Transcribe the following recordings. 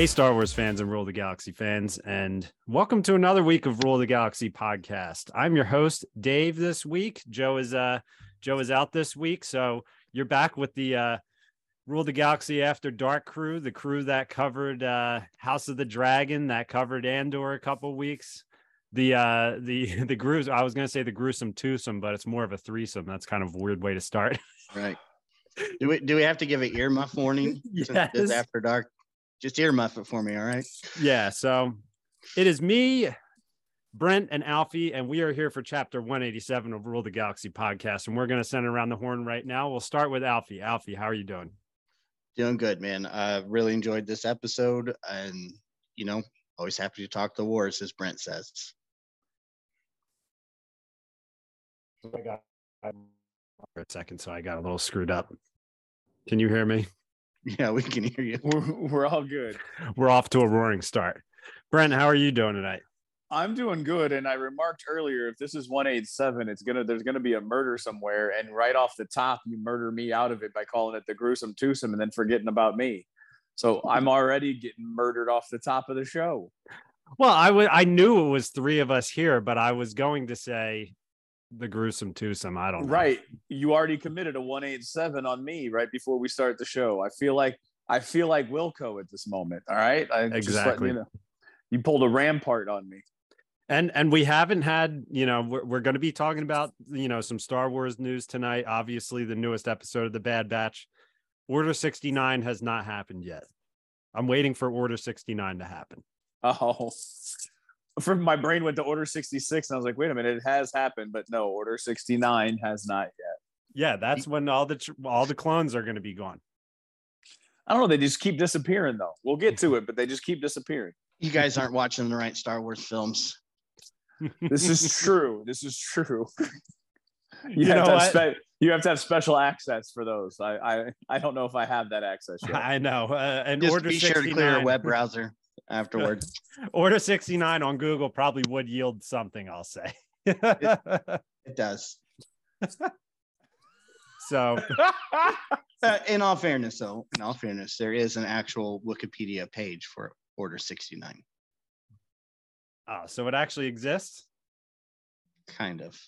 Hey, Star Wars fans and Rule of the Galaxy fans, and welcome to another week of Rule of the Galaxy podcast. I'm your host, Dave. This week, Joe is uh Joe is out this week, so you're back with the uh Rule the Galaxy After Dark crew, the crew that covered uh House of the Dragon, that covered Andor a couple weeks. The uh the the grues I was gonna say the gruesome twosome, but it's more of a threesome. That's kind of a weird way to start. Right. Do we do we have to give an earmuff warning? since Yes. It's after dark. Just earmuff it for me, all right? yeah so it is me brent and alfie and we are here for chapter 187 of rule the galaxy podcast and we're going to send around the horn right now we'll start with alfie alfie how are you doing Doing good, man. I really enjoyed this episode and you know, always happy to talk the wars, as Brent says. i got for a second so i got a little screwed up can you hear me Yeah, we can hear you. We're, we're all good. we're off to a roaring start brent how are you doing tonight I'm doing good. And I remarked earlier, if this is 187, it's gonna there's gonna be a murder somewhere. And right off the top, you murder me out of it by calling it the gruesome twosome and then forgetting about me. So I'm already getting murdered off the top of the show. well i would i knew it was three of us here but i was going to say the gruesome twosome i don't know. Right. You already committed a 187 on me right before we start the show. I feel like I feel like Wilco at this moment. All right. I Exactly. you know. You pulled a rampart on me. and and we haven't had you know we're, we're going to be talking about you know some star wars news tonight obviously the newest episode of the bad batch order 69 has not happened yet i'm waiting for order 69 to happen Oh, from my brain went to order 66, and I was like, wait a minute, it has happened, but no, order 69 has not yet. yeah that's when all the tr- all the clones are going to be gone I don't know. They just keep disappearing, though. We'll get to it, but they just keep disappearing. You guys aren't watching the right Star Wars films. This is true. This is true. You, You have know to have spe- you have to have special access for those. I, I I don't know if I have that access yet. i know uh, and Just order be 69 sure to clear a web browser afterwards. order 69 on google probably would yield something i'll say it does. so Uh, in all fairness, though, in all fairness, there is an actual Wikipedia page for Order 69. oh, so it actually exists Kind of.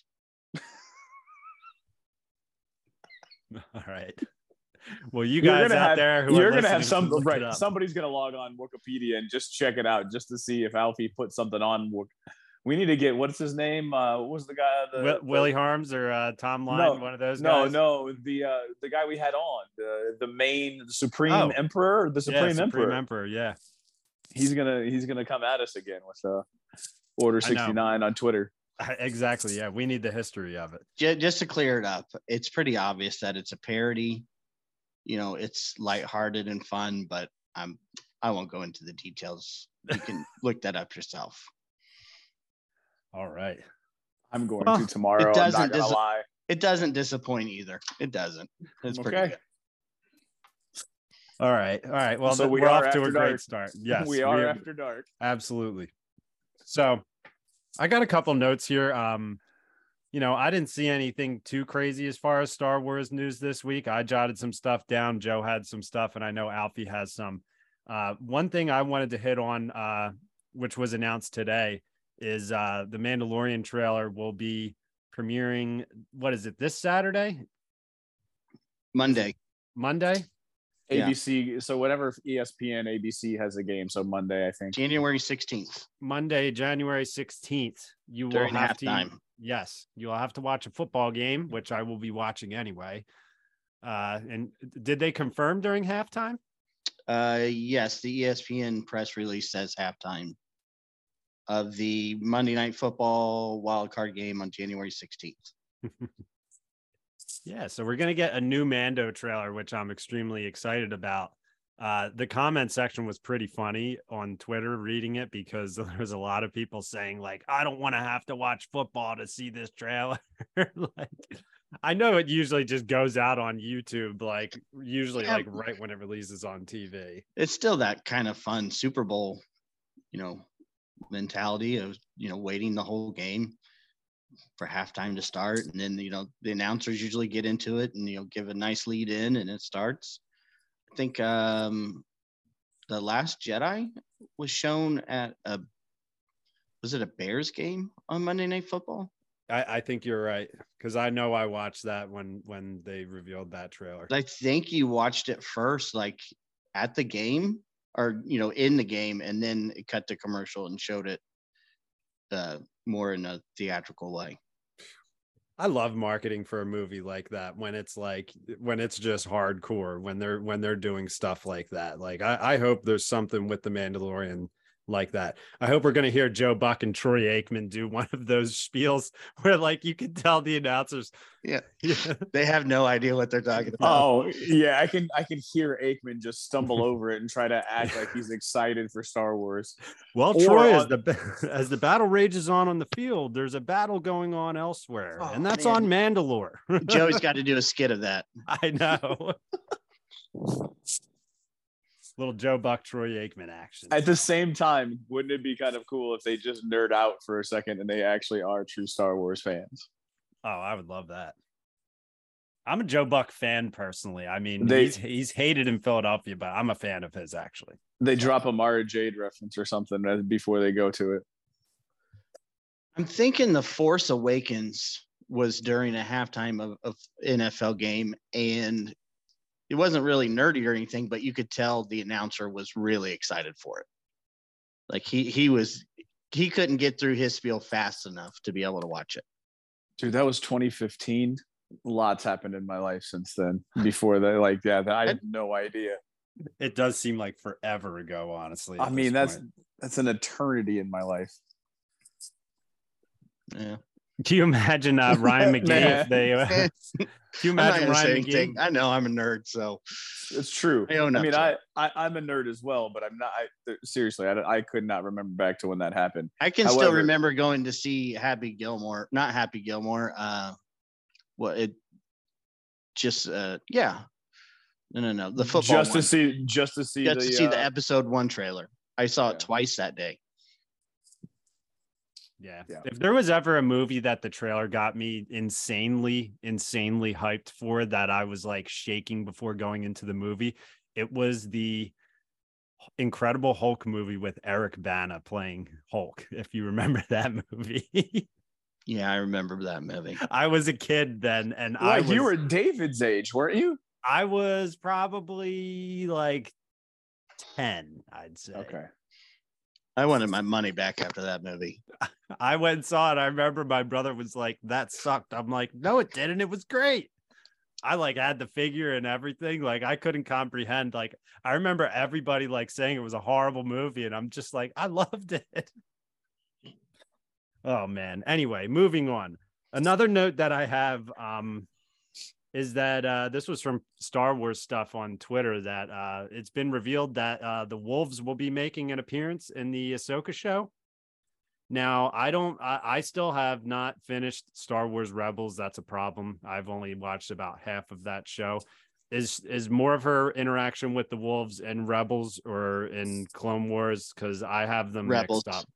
all right well you You're guys gonna out have- there who You're gonna have some can look it right. up. Somebody's gonna log on Wikipedia and just check it out, just to see if Alfie put something on. We need to get what's his name? Uh, what was the guy? The, Wi- the- Willie Harms or uh, Tom Line, No, one of those No, guys? no, the uh, the guy we had on, the the main the supreme Oh. emperor, the Yeah, supreme emperor. Emperor, yeah. he's gonna he's gonna come at us again with uh, Order sixty nine on Twitter. Exactly. Yeah, we need the history of it. Just to clear it up, it's pretty obvious that it's a parody. You know, it's lighthearted and fun, but I'm I won't go into the details. You can look that up yourself. All right. I'm going Huh. to tomorrow. I'm doesn't not gonna dis- lie. It doesn't disappoint either. It doesn't. It's pretty good. All right. All right. Well, So we we're off to a after great start. Yes. we are after dark. Absolutely. So I got a couple notes here. Um, you know, I didn't see anything too crazy as far as Star Wars news this week. I jotted some stuff down. Joe had some stuff, and I know Alfie has some. Uh, one thing I wanted to hit on, uh, which was announced today, is uh, the Mandalorian trailer will be premiering. What is it? This Saturday, Monday. Monday. Yeah. ABC. So whatever ESPN, ABC has a game. So Monday, I think. January 16th Monday, January 16th. You will during have to halftime. Yes, you'll have to watch a football game, which I will be watching anyway. Uh, and did they confirm during halftime? Uh, yes, the ESPN press release says halftime of the Monday Night Football wild card game on January 16th. Yeah, so we're gonna get a new Mando trailer, which I'm extremely excited about. Uh, the comment section was pretty funny on Twitter reading it because there was a lot of people saying like, "I don't want to have to watch football to see this trailer." like, I know it usually just goes out on YouTube, like usually Yeah. like right when it releases on TV. It's still that kind of fun Super Bowl, you know, mentality of, you know, waiting the whole game for halftime to start. And then, you know, the announcers usually get into it and, you know, give a nice lead in and it starts. I think um, the Last Jedi was shown at a, was it a Bears game on Monday Night Football? I, I think you're right because I know I watched that when when they revealed that trailer. I think you watched it first, like at the game or, you know, in the game, and then it cut to commercial and showed it uh, more in a theatrical way. I love marketing for a movie like that when it's like when it's just hardcore when they're when they're doing stuff like that. Like I, I hope there's something with the Mandalorian like that. I hope we're gonna hear Joe Buck and Troy Aikman do one of those spiels where like you can tell the announcers. Yeah. Yeah. They have no idea what they're talking about. Oh yeah, I can I can hear Aikman just stumble over it and try to act like he's excited for Star Wars. Well, Or Troy, as the as the battle rages on on the field, there's a battle going on elsewhere, Oh, and that's man. on Mandalore. Joey's got to do a skit of that. I know. Little Joe Buck, Troy Aikman action. At the same time, wouldn't it be kind of cool if they just nerd out for a second and they actually are true Star Wars fans? Oh, I would love that. I'm a Joe Buck fan personally. I mean, They- he's he's hated in Philadelphia, but I'm a fan of his actually. They drop a Mara Jade reference or something before they go to it. I'm thinking The Force Awakens was during a halftime of, of NFL game, and it wasn't really nerdy or anything, but you could tell the announcer was really excited for it. Like he he was he couldn't get through his spiel fast enough to be able to watch it. Dude, that was 2015. Lots happened in my life since then. Before that, like, yeah, I had no idea. It does seem like forever ago, honestly. I mean, that's point. that's an eternity in my life. Yeah. Do you imagine uh, Ryan McGee? If they, uh, do you imagine Ryan anything. McGee? I know I'm a nerd, so It's true. I I mean, I. I I'm a nerd as well, but I'm not. I, seriously, I, I could not remember back to when that happened. I can still remember going to see Happy Gilmore, not Happy Gilmore. Uh, what it just uh yeah, no no no the football just one. to see, just to see just the, to see the uh, episode one trailer. I saw it twice that day. Yeah. Yeah. If there was ever a movie that the trailer got me insanely, insanely hyped for that I was like shaking before going into the movie, it was the Incredible Hulk movie with Eric Bana playing Hulk. If you remember that movie, Yeah, I remember that movie. I was a kid then, and I was, you were David's age, weren't you? I was probably like 10, I'd say. Okay. I wanted my money back after that movie. I went and saw it. I remember my brother was like, that sucked. I'm like, no, it didn't. It was great. I like had the figure and everything. Like I couldn't comprehend. Like I remember everybody like saying it was a horrible movie, and I'm just like, I loved it. Oh man. Anyway, moving on. Another note that I have um is that uh this was from Star Wars stuff on Twitter that uh it's been revealed that uh the wolves will be making an appearance in the Ahsoka show. Now, I don't I, I still have not finished Star Wars Rebels. That's a problem. I've only watched about half of that show. Is is more of her interaction with the wolves in Rebels or in Clone Wars? Because I have them Rebels. mixed up.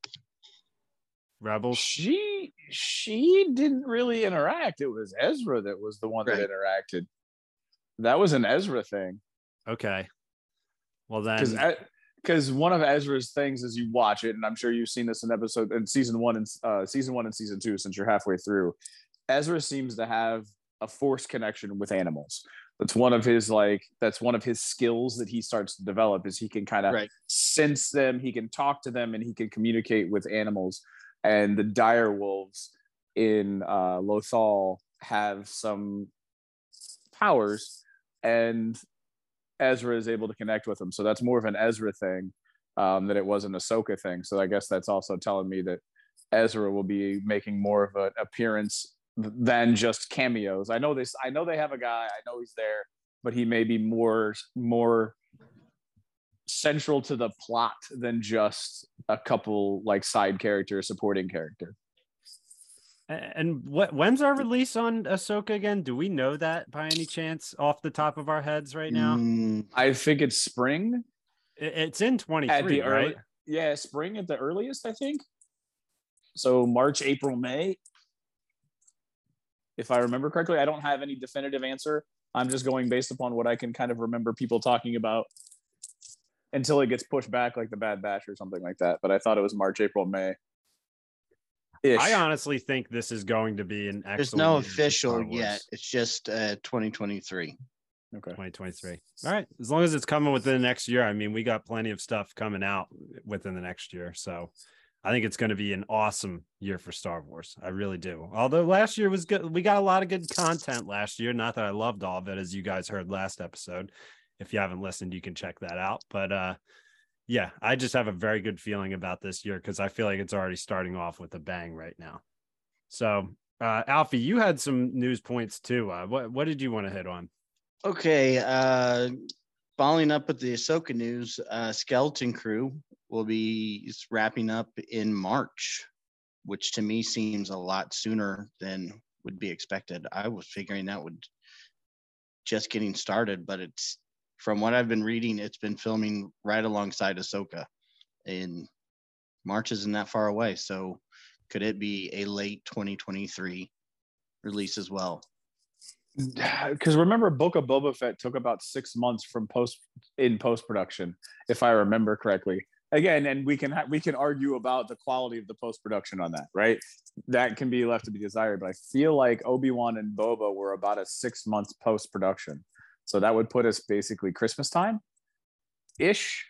Rebels. She she didn't really interact. It was Ezra that was the one Right. that interacted. That was an Ezra thing. Okay. Well then, because one of Ezra's things is you watch it, and I'm sure you've seen this in episode in season one and uh, season one and season two since you're halfway through. Ezra seems to have a force connection with animals. That's one of his like that's one of his skills that he starts to develop is he can kind of Right. sense them, he can talk to them, and he can communicate with animals. And the dire wolves in uh, Lothal have some powers and Ezra is able to connect with them. So that's more of an Ezra thing um, than it was an Ahsoka thing. So I guess that's also telling me that Ezra will be making more of an appearance than just cameos. I know this. I know they have a guy. I know he's there, but he may be more more central to the plot than just a couple like side character, supporting character. And what when's our release on Ahsoka again? Do we know that by any chance off the top of our heads right now? Mm, I think it's spring It's in 23, at the early. right? Yeah, spring at the earliest, I think. So March, April, May. If I remember correctly, I don't have any definitive answer. I'm just going based upon what I can kind of remember people talking about until it gets pushed back like the Bad Batch or something like that. But I thought it was March, April, May. I honestly think this is going to be an excellent there's no year for Star official yet. It's just uh, 2023. okay. 2023. All right. As long as it's coming within the next year. I mean, we got plenty of stuff coming out within the next year. So I think it's going to be an awesome year for Star Wars. I really do. Although last year was good. We got a lot of good content last year. Not that I loved all of it, as you guys heard last episode. If you haven't listened, you can check that out. But uh yeah, I just have a very good feeling about this year because I feel like it's already starting off with a bang right now. So uh Alfie, you had some news points too. Uh, what what did you want to hit on? Okay, uh, following up with the Ahsoka news, uh, Skeleton Crew will be wrapping up in March, which to me seems a lot sooner than would be expected. I was figuring that would just getting started, but it's from what I've been reading, it's been filming right alongside Ahsoka, and March isn't that far away. So, could it be a late 2023 release as well? because remember book of boba fett took about six months from post in post production if i remember correctly again and we can ha- we can argue about the quality of the post production on that right that can be left to be desired but i feel like obi-wan and boba were about a six months post production so that would put us basically christmas time ish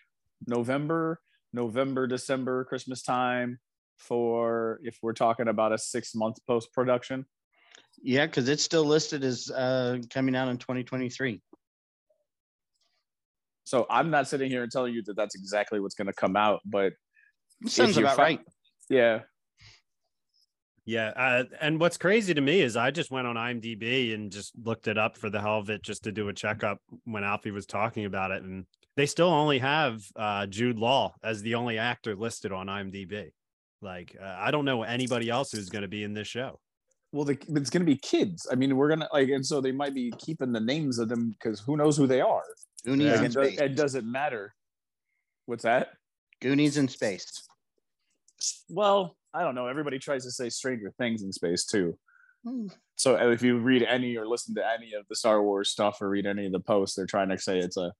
november november december christmas time for if we're talking about a six month post production Yeah, because it's still listed as uh, coming out in 2023. So I'm not sitting here and telling you that that's exactly what's going to come out, but Sounds about fi- right. yeah, Yeah, uh, and what's crazy to me is I just went on IMDb and just looked it up for the hell of it, just to do a checkup when Alfie was talking about it, and they still only have uh, Jude Law as the only actor listed on IMDb. Like, uh, I don't know anybody else who's going to be in this show. well, the, it's going to be kids. I mean, we're gonna like, and so they might be keeping the names of them because who knows who they are. Goonies Yeah. Like, in it, do- space. it doesn't matter. What's that? Goonies in space. Well, I don't know. Everybody tries to say Stranger Things in space too. Hmm. So uh, if you read any or listen to any of the Star Wars stuff or read any of the posts, they're trying to say it's a,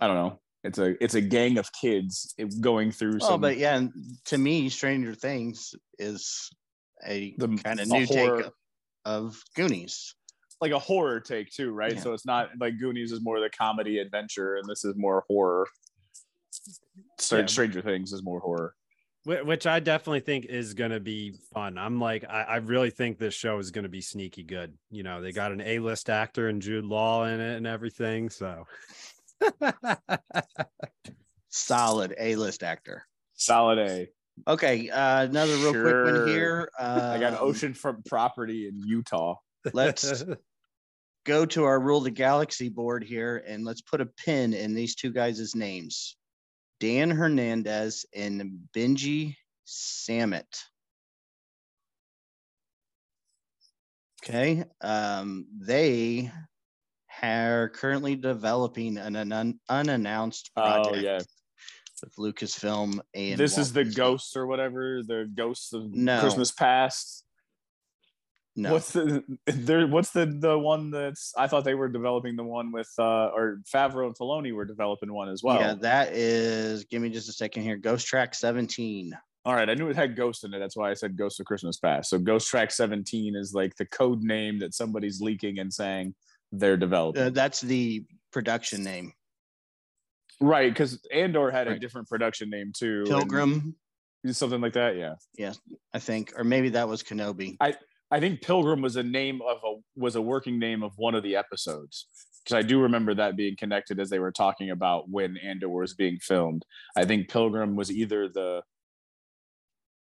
I don't know, it's a it's a gang of kids going through Oh, some. but yeah, and to me, Stranger Things is a The- kind of new horror- take of Goonies. like a horror take too, right? Yeah. So it's not like Goonies is more the comedy adventure, and this is more horror. Stra- Yeah. Stranger Things is more horror. Wh- Which I definitely think is going to be fun. I'm like, I, I really think this show is going to be sneaky good. You know, they got an A-list actor and Jude Law in it and everything. So, Solid A-list actor. Solid A. Okay, uh, another real quick one here. Uh, I got oceanfront property in Utah. Let's go to our Rule the Galaxy board here and let's put a pin in these two guys' names Dan Hernandez and Benji Samit. Okay, um, they are currently developing an, un- unannounced Oh project yeah, with Lucasfilm and this is the Disney. ghosts or whatever. The ghosts of No. Christmas past. No, What's the there? What's the the one that's? I thought they were developing the one with uh or Favreau and Filoni were developing one as well. yeah, that is. Give me just a second here. Ghost Track 17. All right, I knew it had Ghost in it. That's why I said Ghost of Christmas Past. So Ghost Track 17 is like the code name that somebody's leaking and saying they're developing. Uh, that's the production name. right, because Andor had a different production name too. and Pilgrim, something like that. Yeah yeah. I think, or maybe that was Kenobi. I think Pilgrim was a name of a was a working name of one of the episodes. because I do remember that being connected as they were talking about when Andor was being filmed. I think Pilgrim was either the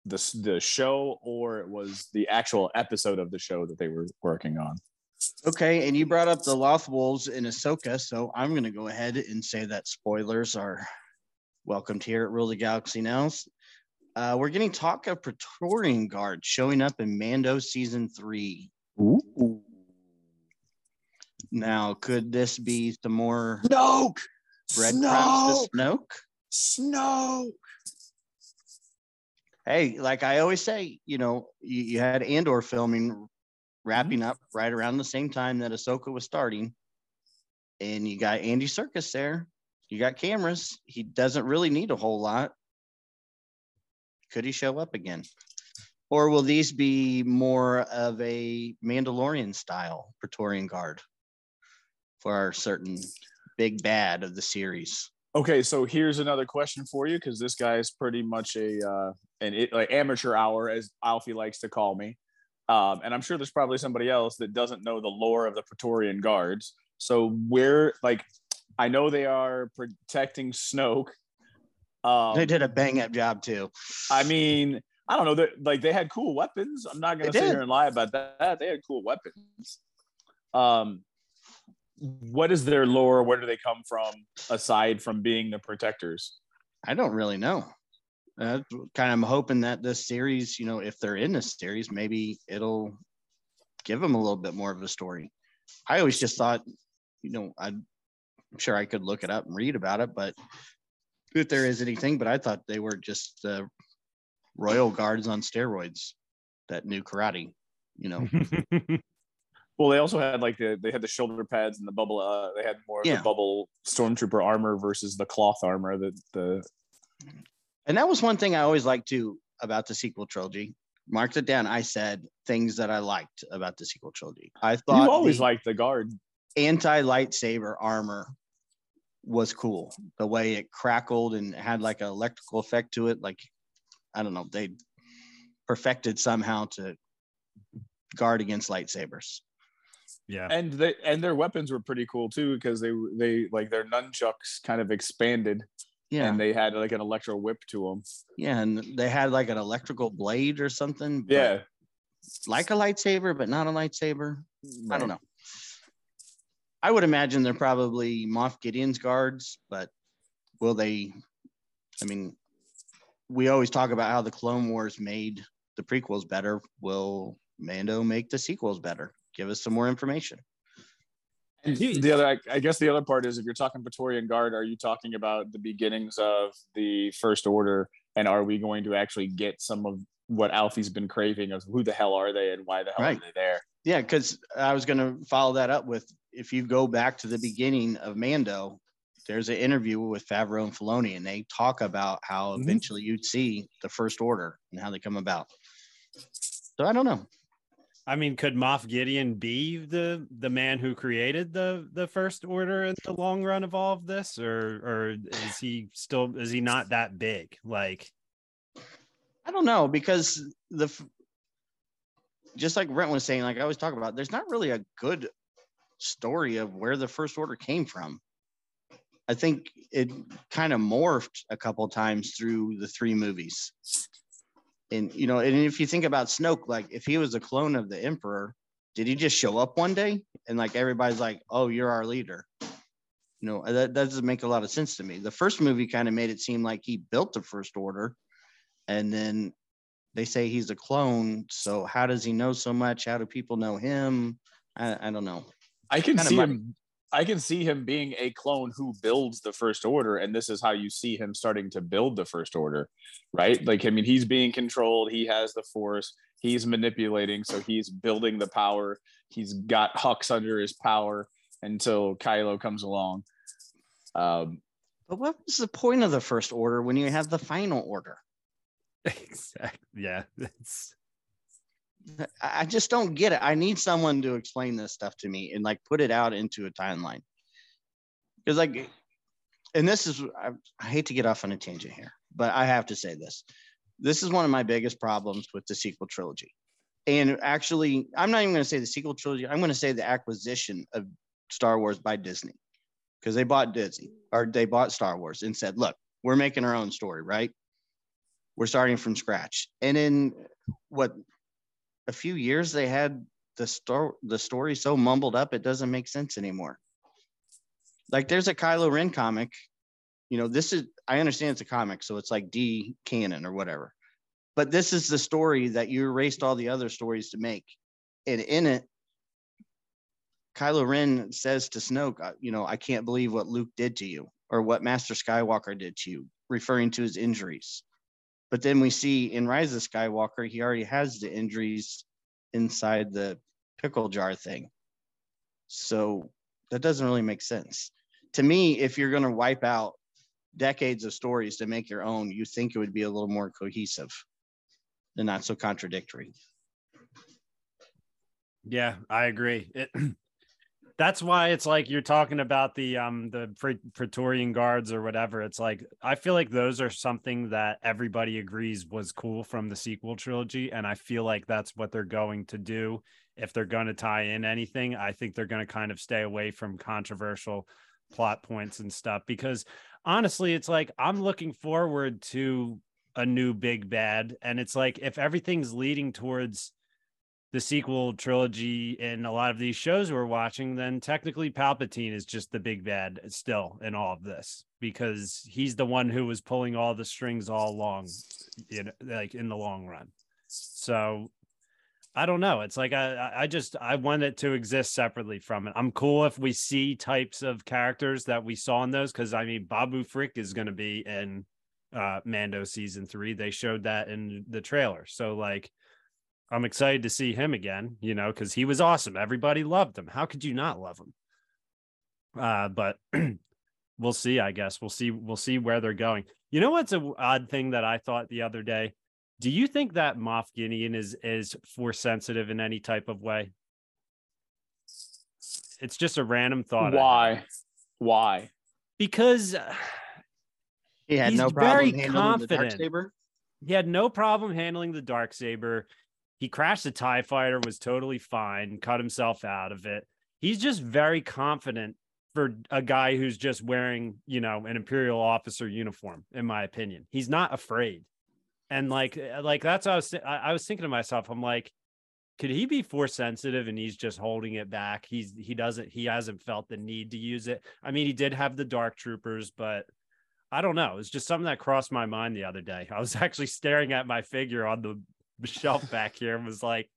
the the show or it was the actual episode of the show that they were working on. Okay, and you brought up the Loth Wolves in Ahsoka, so I'm going to go ahead and say that spoilers are welcomed here at Rule the Galaxy now. Uh, we're getting talk of Praetorian Guard showing up in Mando season three. Ooh. Now, could this be some more Snoke! breadcrumbs to Snoke? Snoke! Hey, like I always say, you know, you, you had Andor filming wrapping up right around the same time that Ahsoka was starting. And you got Andy Serkis there. You got cameras. He doesn't really need a whole lot. Could he show up again? Or will these be more of a Mandalorian style Praetorian Guard for our certain big bad of the series? Okay, so here's another question for you because this guy is pretty much a uh, an it, like amateur hour, as Alfie likes to call me. Um, and I'm sure there's probably somebody else that doesn't know the lore of the Praetorian Guards. So where, like, I know they are protecting Snoke. Um, They did a bang up job too. I mean, I don't know. Like they had cool weapons. I'm not gonna They sit did. here and lie about that. They had cool weapons. Um, what is their lore? Where do they come from? Aside from being the protectors, I don't really know. Uh, kind of hoping that this series, you know, if they're in this series, maybe it'll give them a little bit more of a story. I always just thought, you know, I'd, I'm sure I could look it up and read about it, but if there is anything, but I thought they were just uh, royal guards on steroids that knew karate, you know. well, they also had like the they had the shoulder pads and the bubble. Uh, they had more of Yeah. the bubble stormtrooper armor versus the cloth armor. The the And that was one thing I always liked too about the sequel trilogy. Marked it down. I said things that I liked about the sequel trilogy. I thought you always the liked the guard. anti lightsaber armor was cool. The way it crackled and had like an electrical effect to it. Like, I don't know, they perfected somehow to guard against lightsabers. yeah. and they and their weapons were pretty cool too because they they like their nunchucks kind of expanded Yeah. and they had like an electro whip to them. yeah. And they had like an electrical blade or something. Yeah, Like a lightsaber, but not a lightsaber. I don't know. I would imagine they're probably Moff Gideon's guards, but will they? I mean, we always talk about how the Clone Wars made the prequels better. Will Mando make the sequels better? Give us some more information. And the other, I, I guess, the other part is if you're talking Praetorian Guard, are you talking about the beginnings of the First Order, and are we going to actually get some of what Alfie's been craving of who the hell are they and why the hell Right. are they there? Yeah, because I was going to follow that up with if you go back to the beginning of Mando, there's an interview with Favreau and Filoni, and they talk about how Mhm. eventually you'd see the First Order and how they come about. So I don't know. I mean, could Moff Gideon be the the man who created the the first order in the long run of all of this, or or is he still is he not that big? Like, I don't know because the just like Brent was saying, like I always talk about, there's not really a good story of where the first order came from. I think it kind of morphed a couple times through the three movies. And you know, and if you think about Snoke, like if he was a clone of the Emperor, did he just show up one day and like everybody's like, "Oh, you're our leader"? You know, that, that doesn't make a lot of sense to me. The first movie kind of made it seem like he built the First Order, and then they say he's a clone. So how does he know so much? How do people know him? I, I don't know. I can see muddy. him. I can see him being a clone who builds the first order, and this is how you see him starting to build the first order, right? Like, I mean, he's being controlled. He has the force. He's manipulating, so he's building the power. He's got Hux under his power until Kylo comes along. Um, But what was the point of the First Order when you have the Final Order? exactly. Yeah, it's I just don't get it. I need someone to explain this stuff to me and like put it out into a timeline. Because like, and this is I, I hate to get off on a tangent here, but I have to say this. This is one of my biggest problems with the sequel trilogy. And actually, I'm not even going to say the sequel trilogy. I'm going to say the acquisition of Star Wars by Disney because they bought Disney or they bought Star Wars and said, look, we're making our own story, right? We're starting from scratch. And in what a few years they had the story the story so mumbled up it doesn't make sense anymore. Like there's a Kylo Ren comic, you know, this is I understand it's a comic, so it's like D canon or whatever. But this is the story that you erased all the other stories to make. And in it, Kylo Ren says to Snoke, uh, you know, I can't believe what Luke did to you or what Master Skywalker did to you, referring to his injuries. But then we see in Rise of Skywalker, he already has the injuries inside the pickle jar thing. So that doesn't really make sense. To me, if you're going to wipe out decades of stories to make your own, you think it would be a little more cohesive and not so contradictory. Yeah, I agree. It, that's why it's like you're talking about the um the Praetorian guards or whatever. It's like I feel like those are something that everybody agrees was cool from the sequel trilogy, and I feel like that's what they're going to do if they're going to tie in anything. I think they're going to kind of stay away from controversial plot points and stuff because honestly, it's like I'm looking forward to a new big bad, and it's like if everything's leading towards the sequel trilogy in a lot of these shows we're watching, then technically Palpatine is just the big bad still in all of this because he's the one who was pulling all the strings all along, you know, like in the long run. So I don't know. It's like I I just I want it to exist separately from it. I'm cool if we see types of characters that we saw in those because I mean Babu Frick is going to be in uh Mando season three. They showed that in the trailer. So like I'm excited to see him again, you know, because he was awesome. Everybody loved him. How could you not love him? Uh, but we'll see, I guess. We'll see, we'll see where they're going. You know what's an odd thing that I thought the other day? Do you think that Moff Gideon is is force sensitive in any type of way? It's just a random thought. Why? Why? Because uh, he had no problem very confident. He had no problem handling the dark saber he crashed the TIE fighter, was totally fine, cut himself out of it. He's just very confident for a guy who's just wearing, you know, an Imperial officer uniform, in my opinion. He's not afraid. And like, uh, like that's what I was, I was thinking to myself, I'm like, could he be force sensitive and he's just holding it back? He's, he doesn't, he hasn't felt the need to use it. I mean, he did have the dark troopers, but I don't know. It's just something that crossed my mind the other day. I was actually staring at my figure on the shelf back here and was like,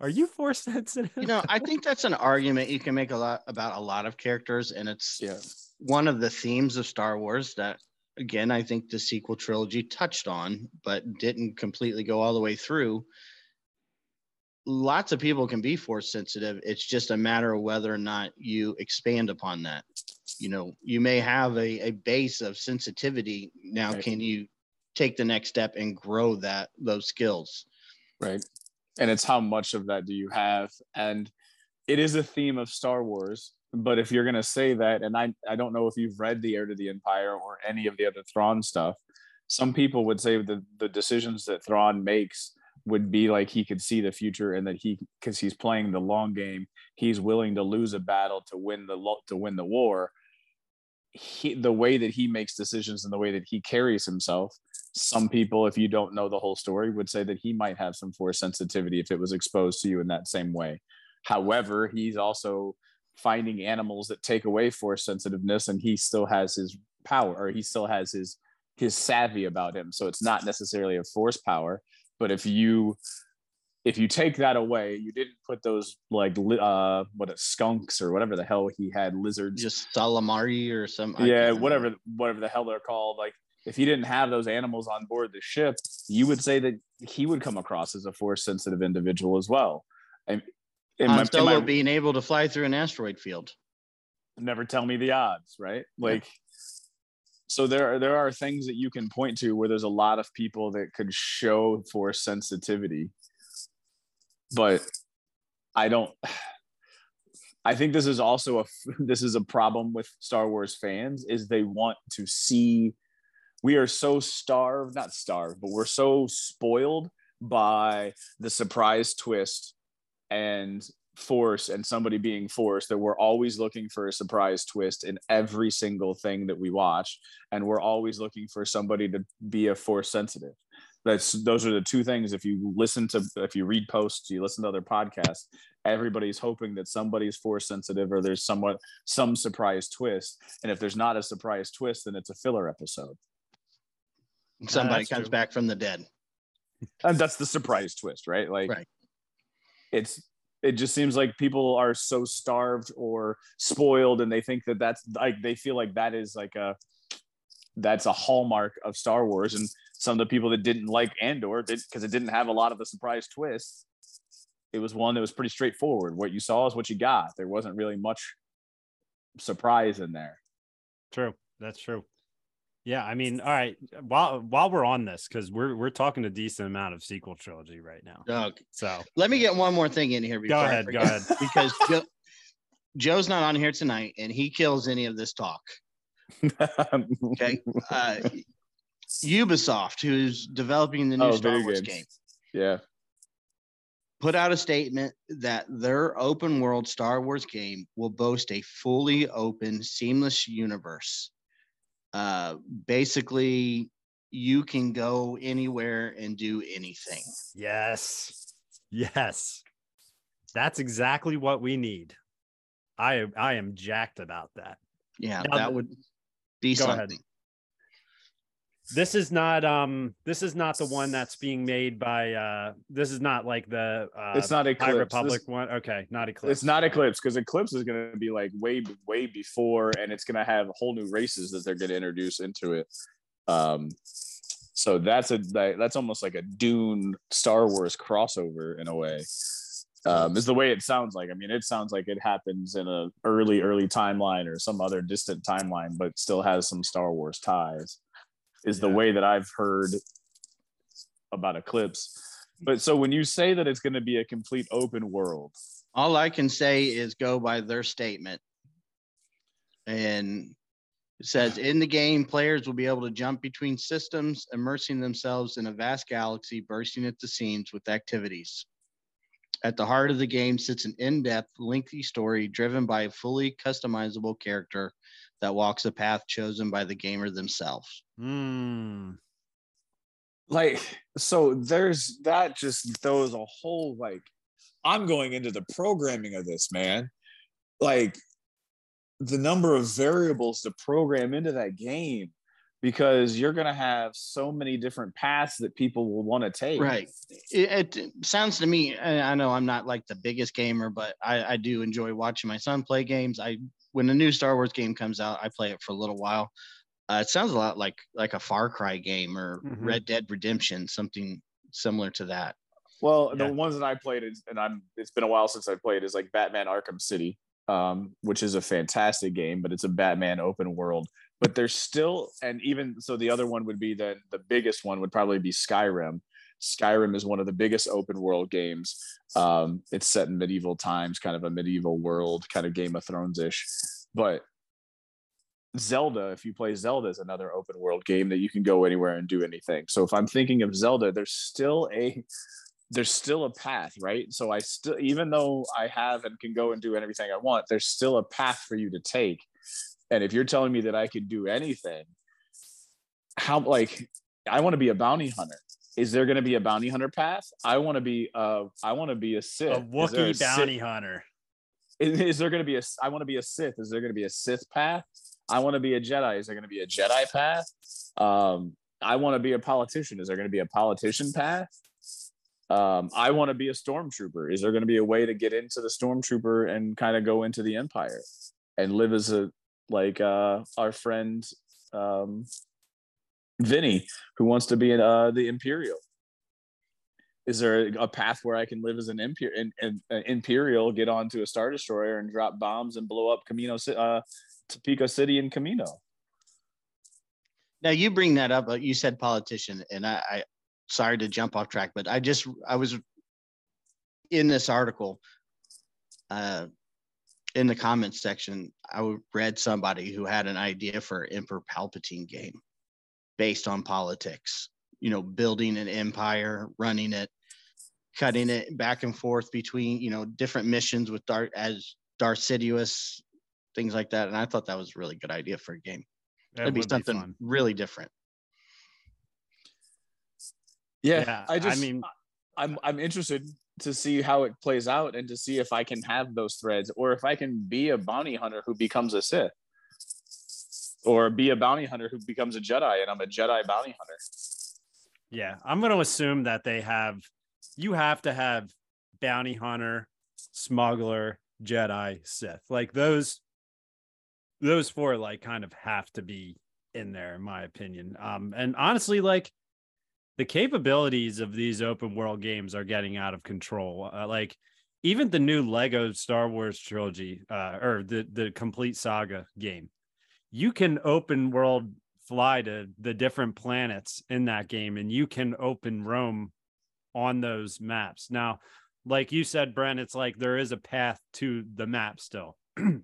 "Are you force sensitive?" You know, I think that's an argument you can make a lot about a lot of characters, and it's yeah. one of the themes of Star Wars that, again, I think the sequel trilogy touched on, but didn't completely go all the way through. Lots of people can be force sensitive. It's just a matter of whether or not you expand upon that. You know, you may have a, a base of sensitivity. Now, right. can you take the next step and grow that those skills? Right? And it's how much of that do you have? And it is a theme of star wars but if you're going to say that and I, I don't know if you've read the heir to the empire or any of the other thrawn stuff some people would say that the decisions that thrawn makes would be like he could see the future and that he because he's playing the long game. He's willing to lose a battle to win the to win the war he, the way that he makes decisions and the way that he carries himself some people if you don't know the whole story would say that he might have some force sensitivity if it was exposed to you in that same way. However he's also finding animals that take away force sensitiveness and he still has his power or he still has his his savvy about him. So it's not necessarily a force power but if you if you take that away, you didn't put those like uh what skunks or whatever the hell he had lizards, just ysalamiri or some Yeah, whatever whatever the hell they're called. Like if he didn't have those animals on board the ship, you would say that he would come across as a force sensitive individual as well. And in Han Solo my, being able to fly through an asteroid field. Never tell me the odds, right? Like. Yeah. So there, there are things that you can point to where there's a lot of people that could show force sensitivity but I don't. I think this is also a this is a problem with Star Wars fans is they want to see we are so starved not starved but we're so spoiled by the surprise twist and force and somebody being forced that we're always looking for a surprise twist in every single thing that we watch and we're always looking for somebody to be a force sensitive that's those are the two things if you listen to if you read posts you listen to other podcasts everybody's hoping that somebody's force sensitive or there's somewhat some surprise twist and if there's not a surprise twist then it's a filler episode Somebody that's comes true. back from the dead. and that's the surprise twist right like Right. it's it just seems like people are so starved or spoiled and they think that that's like they feel like that is like a that's a hallmark of star wars and some of the people that didn't like andor did because it didn't have a lot of the surprise twists it was one that was pretty straightforward what you saw is what you got there wasn't really much surprise in there True. That's true. Yeah, I mean, all right. While while we're on this, because we're we're talking a decent amount of sequel trilogy right now. Doug, So let me get one more thing in here. Before go ahead, go ahead. Because Joe, Joe's not on here tonight, and he kills any of this talk. Okay. Uh, Ubisoft, who's developing the new Oh, Star Wars games. game, yeah put out a statement that their open world Star Wars game will boast a fully open, seamless universe. Uh, basically, you can go anywhere and do anything. Yes. Yes. That's exactly what we need. I I am jacked about that. Yeah, Now that would be Go ahead. This is not um this is not the one that's being made by uh this is not like the uh it's not High eclipse Republic This- one. Okay, not Eclipse. it's not eclipse because eclipse is going to be like way way before and it's going to have whole new races that they're going to introduce into it um so that's a that's almost like a dune star wars crossover in a way um is the way it sounds like i mean it sounds like it happens in a early early timeline or some other distant timeline but still has some star wars ties is the Yeah. way that i've heard about eclipse but so when you say that it's going to be a complete open world All I can say is go by their statement. And it says in the game, players will be able to jump between systems, immersing themselves in a vast galaxy, bursting at the seams with activities. At the heart of the game sits an in depth, lengthy story driven by a fully customizable character that walks a path chosen by the gamer themselves. Mm, like so there's that just throws a whole like i'm going into the programming of this man like the number of variables to program into that game because you're going to have so many different paths that people will want to take Right. It, it sounds to me, and I know I'm not like the biggest gamer, but I, I do enjoy watching my son play games. I when a new Star Wars game comes out, I play it for a little while. Uh, it sounds a lot like like a Far Cry game or Mhm. Red Dead Redemption, something similar to that. Well, Yeah. the ones that I played is, and I'm it's been a while since I played is like Batman Arkham City, um, which is a fantastic game, but it's a Batman open world. But there's still, and even so, the other one would be the the biggest one would probably be Skyrim. Skyrim is one of the biggest open world games. Um, it's set in medieval times, kind of a medieval world, kind of Game of Thrones ish. But Zelda, if you play Zelda, is another open world game that you can go anywhere and do anything. So if I'm thinking of Zelda, there's still a there's still a path, right? So I still, even though I have and can go and do everything I want, there's still a path for you to take. And if you're telling me that I could do anything, how like I want to be a bounty hunter. Is there going to be a bounty hunter path? I want to be uh I want to be a Sith. a Wookiee Sith- bounty hunter. is, is there going to be a I want to be a Sith? Is there going to be a Sith path? I want to be a Jedi. Is there going to be a Jedi path? Um, I want to be a politician. Is there going to be a politician path? Um, I want to be a stormtrooper. Is there going to be a way to get into the stormtrooper and kind of go into the Empire and live as a like uh, our friend um, Vinny, who wants to be in, uh, the Imperial? Is there a path where I can live as an Imper- an Imperial, get onto a Star Destroyer and drop bombs and blow up Kamino, uh, Tipoca City and Kamino? Now you bring that up. uh, You said politician, and I, I sorry to jump off track, but I just I was in this article, uh, in the comments section. I read somebody who had an idea for Emperor Palpatine game based on politics. You know, building an empire, running it. cutting it back and forth between you know different missions with Dark as Darth Sidious, things like that. And I thought that was a really good idea for a game. It It'd be something fun. really different. Yeah, Yeah, I just I mean, I'm I'm interested to see how it plays out and to see if I can have those threads or if I can be a bounty hunter who becomes a Sith. Or be a bounty hunter who becomes a Jedi and I'm a Jedi bounty hunter. Yeah, I'm going to assume that they have. You have to have bounty hunter, smuggler, Jedi, Sith. Like those. Those four like kind of have to be in there, in my opinion. Um, and honestly, like the capabilities of these open world games are getting out of control. Uh, like even the new Lego Star Wars trilogy, uh, or the the complete saga game, you can open world fly to the different planets in that game and you can open roam on those maps. Now like you said brent it's like there is a path to the map still.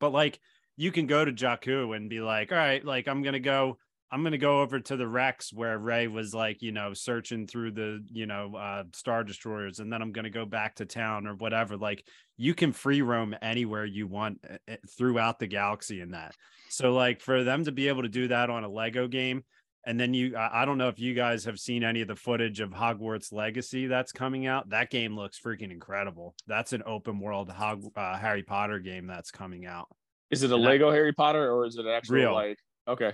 But like you can go to jakku and be like all right like i'm gonna go i'm gonna go over to the wrecks where Rey was like you know searching through the you know uh star destroyers and then i'm gonna go back to town or whatever like you can free roam anywhere you want uh, throughout the galaxy in that so like for them to be able to do that on a Lego game, and then you, I I don't know if you guys have seen any of the footage of Hogwarts Legacy that's coming out. That game looks freaking incredible. That's an open world Hog, uh, Harry Potter game that's coming out, Is it a And I- Lego Harry Potter or is it actual Real. like okay.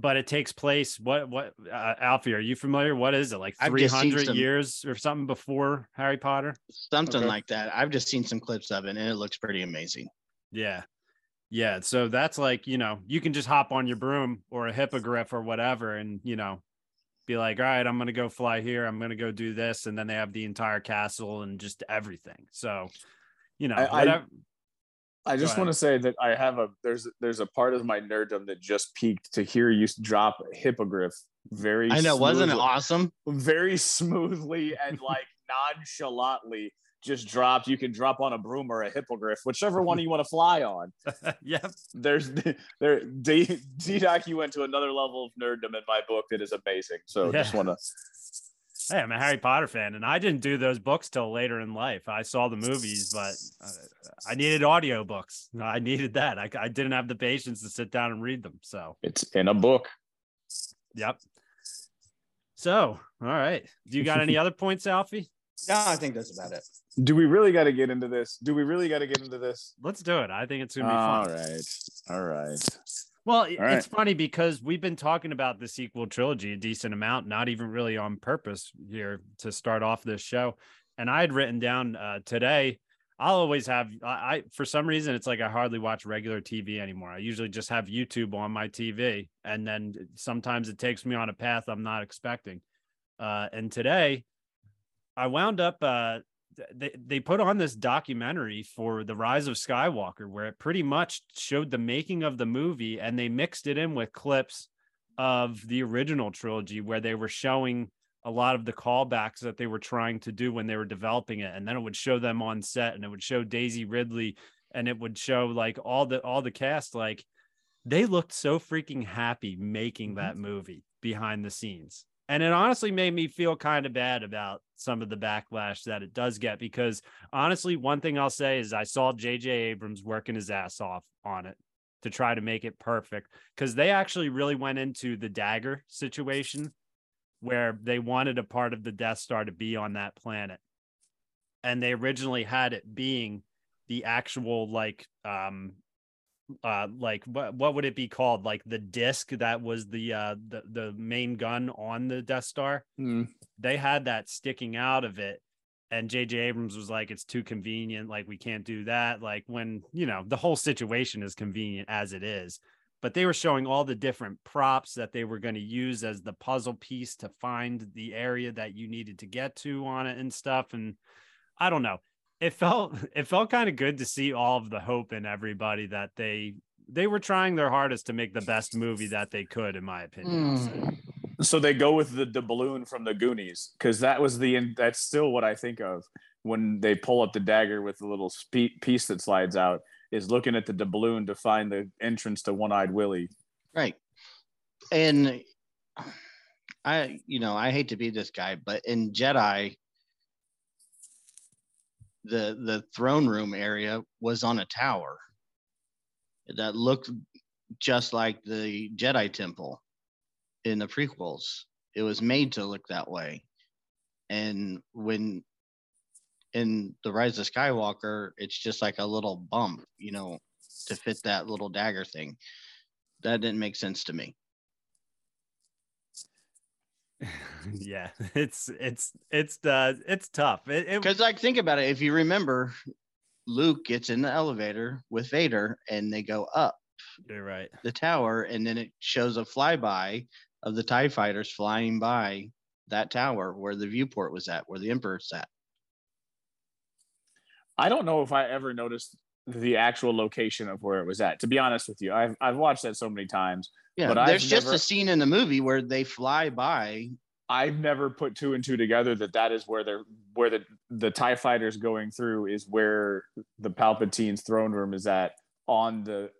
But it takes place. What what uh, Alfie? Are you familiar? What is it like? I've Three just seen hundred some- years or something before Harry Potter? Something Okay. like that. I've just seen some clips of it and it looks pretty amazing. Yeah. Yeah. So that's like, you know, you can just hop on your broom or a hippogriff or whatever and, you know, be like, all right, I'm going to go fly here. I'm going to go do this. And then they have the entire castle and just everything. So, you know, I- I- whatever. I Go just want to say that I have a there's there's a part of my nerddom that just peaked to hear you drop hippogriff very I know, wasn't it awesome? very smoothly and like nonchalantly just dropped. You can drop on a broom or a hippogriff, whichever one you want to fly on. yep. There's there D Doc, you went to another level of nerddom in my book that is amazing. So just want to Hey, I'm a Harry Potter fan and I didn't do those books till later in life. I saw the movies, but uh, I needed audiobooks. I needed that. I, I didn't have the patience to sit down and read them. So, it's in a book. yep. So, all right. Do you got any other points, Alfie? No, I think that's about it. Do we really got to get into this? Do we really got to get into this? Let's do it. I think it's gonna be All fun. right. All right. Well, right. it's funny because we've been talking about the sequel trilogy a decent amount, not even really on purpose here to start off this show. And I had written down uh, today. I'll always have I, I for some reason it's like I hardly watch regular TV anymore. I usually just have YouTube on my TV, and then sometimes it takes me on a path I'm not expecting. Uh, and today, I wound up. Uh, they they put on this documentary for the Rise of Skywalker, where it pretty much showed the making of the movie, and they mixed it in with clips of the original trilogy, where they were showing a lot of the callbacks that they were trying to do when they were developing it, and then it would show them on set, and it would show Daisy Ridley, and it would show like all the all the cast, like they looked so freaking happy making mm-hmm. that movie behind the scenes. And it honestly made me feel kind of bad about some of the backlash that it does get because honestly, one thing I'll say is I saw JJ Abrams working his ass off on it to try to make it perfect because they actually really went into the dagger situation where they wanted a part of the Death Star to be on that planet. And they originally had it being the actual like um uh like what what would it be called? Like the disc that was the uh the, the main gun on the Death Star? Hmm. they had that sticking out of it and JJ Abrams was like it's too convenient like we can't do that. Like when you know the whole situation is convenient as it is but they were showing all the different props that they were going to use as the puzzle piece to find the area that you needed to get to on it and stuff and I don't know it felt it felt kind of good to see all of the hope in everybody that they they were trying their hardest to make the best movie that they could in my opinion I'll. Hmm. So they go with the, the balloon from the Goonies because that was the that's still what I think of when they pull up the dagger with the little spe- piece that slides out is looking at the, the balloon to find the entrance to One Eyed Willie. Right. And I, you know, I hate to be this guy, but in Jedi, the the throne room area was on a tower that looked just like the Jedi Temple in the prequels. It was made to look that way. And when in the Rise of Skywalker, it's just like a little bump, you know, to fit that little dagger thing. That didn't make sense to me. yeah, it's it's it's uh it's tough. It, it Because like think about it, if you remember, Luke gets in the elevator with Vader and they go up you're right. the tower, and then it shows a flyby of the TIE fighters flying by that tower where the viewport was at, where the Emperor sat. I don't know if I ever noticed the actual location of where it was at. To be honest with you, I've I've watched that so many times. Yeah, But I've there's just never- a scene in the movie where they fly by. I've never put two and two together that that is where they're where the the Tie fighters going through is where the Palpatine's throne room is at on the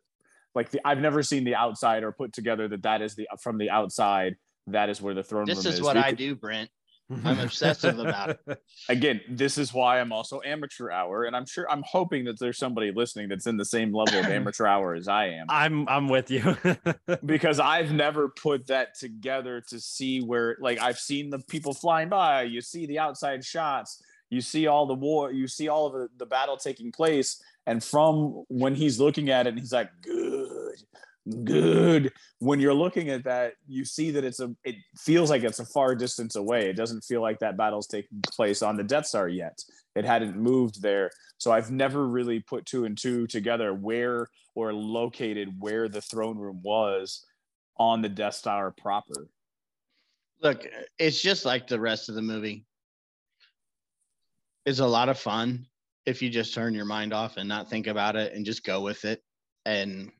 like the I've never seen the outside or put together that that is the from the outside that is where the throne This room is This is. what We I could- do, Brent. I'm obsessive about it. Again, this is why I'm also amateur hour, and I'm sure I'm hoping that there's somebody listening that's in the same level of amateur hour as I am. I'm I'm with you. because I've never put that together to see where like I've seen the people flying by, you see the outside shots, you see all the war, you see all of the, the battle taking place, and from when he's looking at it, he's like, good, good. When you're looking at that, you see that it's a it feels like it's a far distance away. It doesn't feel like that battle's taking place on the Death Star yet. It hadn't moved there. So I've never really put two and two together where or located where the throne room was on the Death Star proper. Look, it's just like the rest of the movie. It's a lot of fun if you just turn your mind off and not think about it and just go with it. And,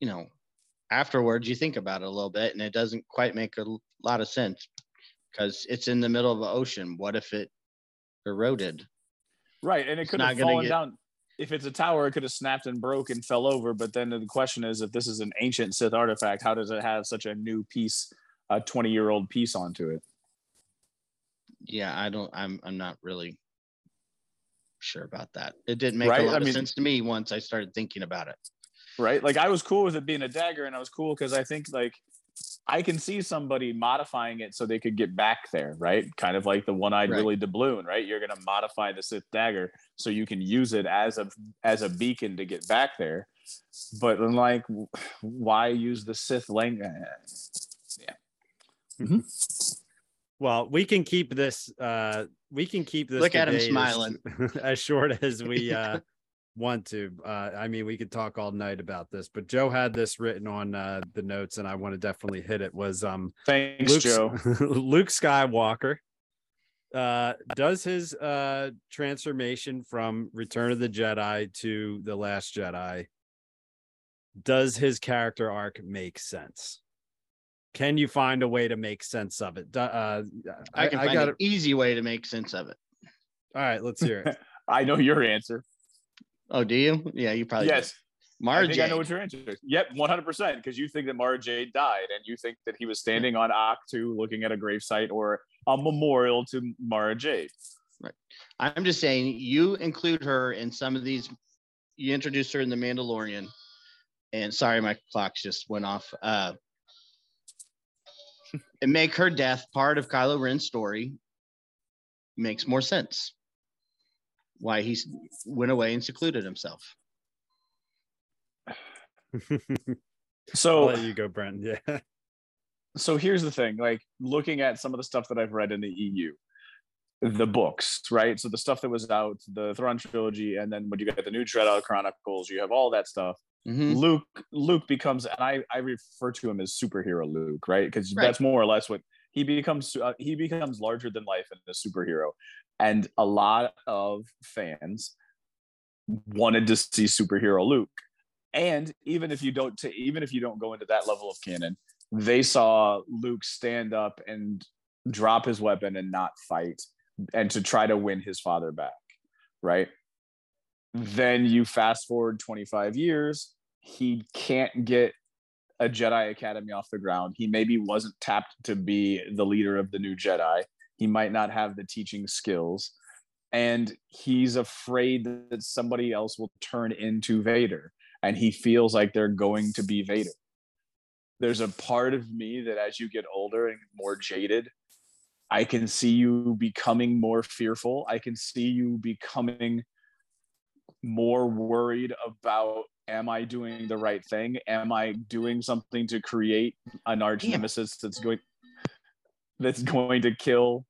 you know, afterwards you think about it a little bit and it doesn't quite make a lot of sense because it's in the middle of the ocean. What if it eroded? Right. And it could have fallen get- down. If it's a tower, it could have snapped and broke and fell over. But then the question is if this is an ancient Sith artifact, how does it have such a new piece, a 20 year old piece onto it? Yeah, I don't, I'm, I'm not really sure about that. It didn't make Right, a lot I of mean- sense to me once I started thinking about it. Right? Like I was cool with it being a dagger, and I was cool because I think like I can see somebody modifying it so they could get back there, right? Kind of like the one-eyed Right. Willie doubloon, right? You're gonna modify the Sith dagger so you can use it as a as a beacon to get back there. But then, like, why use the Sith language? Yeah, well, we can keep this uh we can keep this Look at him debate as- smiling. as short as we uh want to. Uh I mean we could talk all night about this, but Joe had this written on uh the notes and I want to definitely hit it was um Thanks, Luke, Joe. Luke Skywalker uh, does his uh, transformation from Return of the Jedi to The Last Jedi. Does his character arc make sense? Can you find a way to make sense of it? Uh, I can find got an easy way to make sense of it. All right, let's hear it. I know your answer. Oh, do you? Yeah, you probably yes, do. I Mara think I know what your answer is. Yep, one hundred percent. Because you think that Mara Jade died, and you think that he was standing on Ahch-To looking at a gravesite or a memorial to Mara Jade. Right. I'm just saying you include her in some of these. You introduced her in the Mandalorian, and sorry, my clocks just went off. Uh, and make her death part of Kylo Ren's story makes more sense. Why he went away and secluded himself. I'll So, let you go, Brent. Yeah. so here's the thing: like looking at some of the stuff that I've read in the EU, the books, right? So the stuff that was out, the Thrawn trilogy, and then when you get the new Dread Chronicles, you have all that stuff. Mhm. Luke Luke becomes and I I refer to him as superhero Luke, right? Because Right. that's more or less what he becomes uh, he becomes larger than life and a superhero. And a lot of fans wanted to see superhero Luke. And even if you don't ta- even if you don't go into that level of canon, they saw Luke stand up and drop his weapon and not fight and to try to win his father back, right? Then you fast forward 25 years, he can't get a Jedi Academy off the ground. He maybe wasn't tapped to be the leader of the new Jedi. He might not have the teaching skills. and he's afraid that somebody else will turn into Vader and he feels like they're going to be Vader. There's a part of me that as you get older and more jaded, I can see you becoming more fearful. I can see you becoming more worried about am I doing the right thing? Am I doing something to create an arch nemesis that's going that's going to kill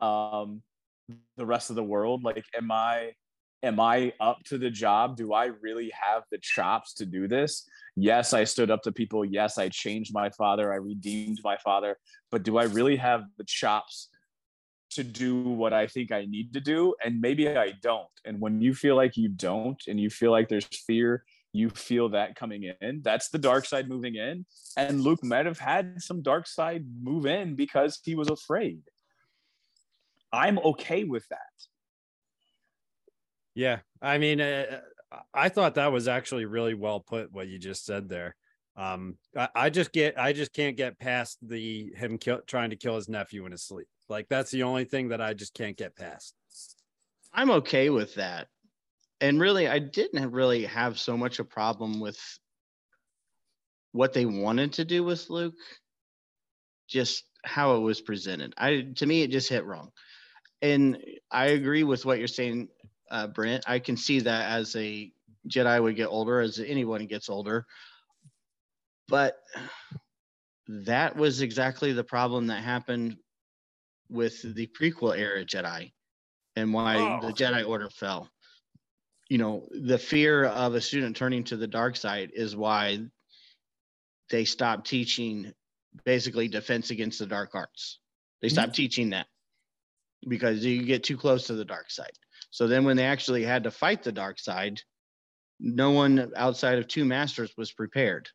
um the rest of the world? Like am i am i up to the job? Do i really have the chops to do this? Yes i stood up to people. Yes i changed my father. I redeemed my father. But do i really have the chops to do what i think i need to do? And maybe i don't. And when you feel like you don't and you feel like there's fear you feel that coming in that's the dark side moving in and luke might have had some dark side move in because he was afraid I'm okay with that. Yeah, I mean, uh, I thought that was actually really well put. What you just said there. Um, I, I just get, I just can't get past the him kill, trying to kill his nephew in his sleep. Like that's the only thing that I just can't get past. I'm okay with that, and really, I didn't really have so much a problem with what they wanted to do with Luke. Just how it was presented. I to me, it just hit wrong and I agree with what you're saying, uh, Brent. I can see that as a Jedi would get older, as anyone gets older. But that was exactly the problem that happened with the prequel era Jedi and why oh. the Jedi Order fell. You know, the fear of a student turning to the dark side is why they stopped teaching basically defense against the dark arts. They stopped mm-hmm. teaching that because you get too close to the dark side. So then when they actually had to fight the dark side, no one outside of two masters was prepared.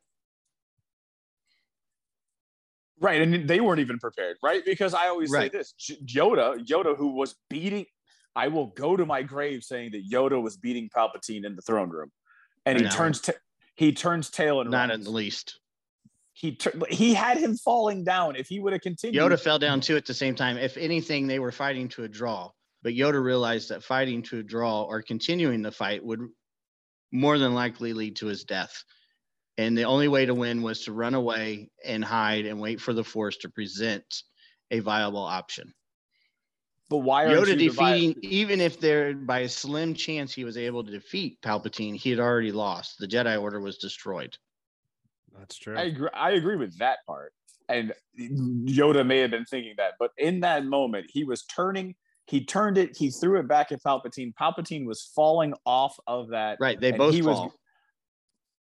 Right, and they weren't even prepared, right? Because I always right. say this: Yoda, Yoda, who was beating, I will go to my grave saying that Yoda was beating Palpatine in the throne room, and he no. turns, he turns tail and not runs. in the least he he had him falling down. If he would have continued, Yoda fell down too at the same time. If anything, they were fighting to a draw. But Yoda realized that fighting to a draw or continuing the fight would more than likely lead to his death. And the only way to win was to run away and hide and wait for the Force to present a viable option. But why are Yoda defeating, even if there by a slim chance he was able to defeat Palpatine, he had already lost. The Jedi Order was destroyed. That's true. I agree. I agree with that part. And Yoda may have been thinking that, but in that moment, he was turning. He turned it. He threw it back at Palpatine. Palpatine was falling off of that. Right. They both fall. Was,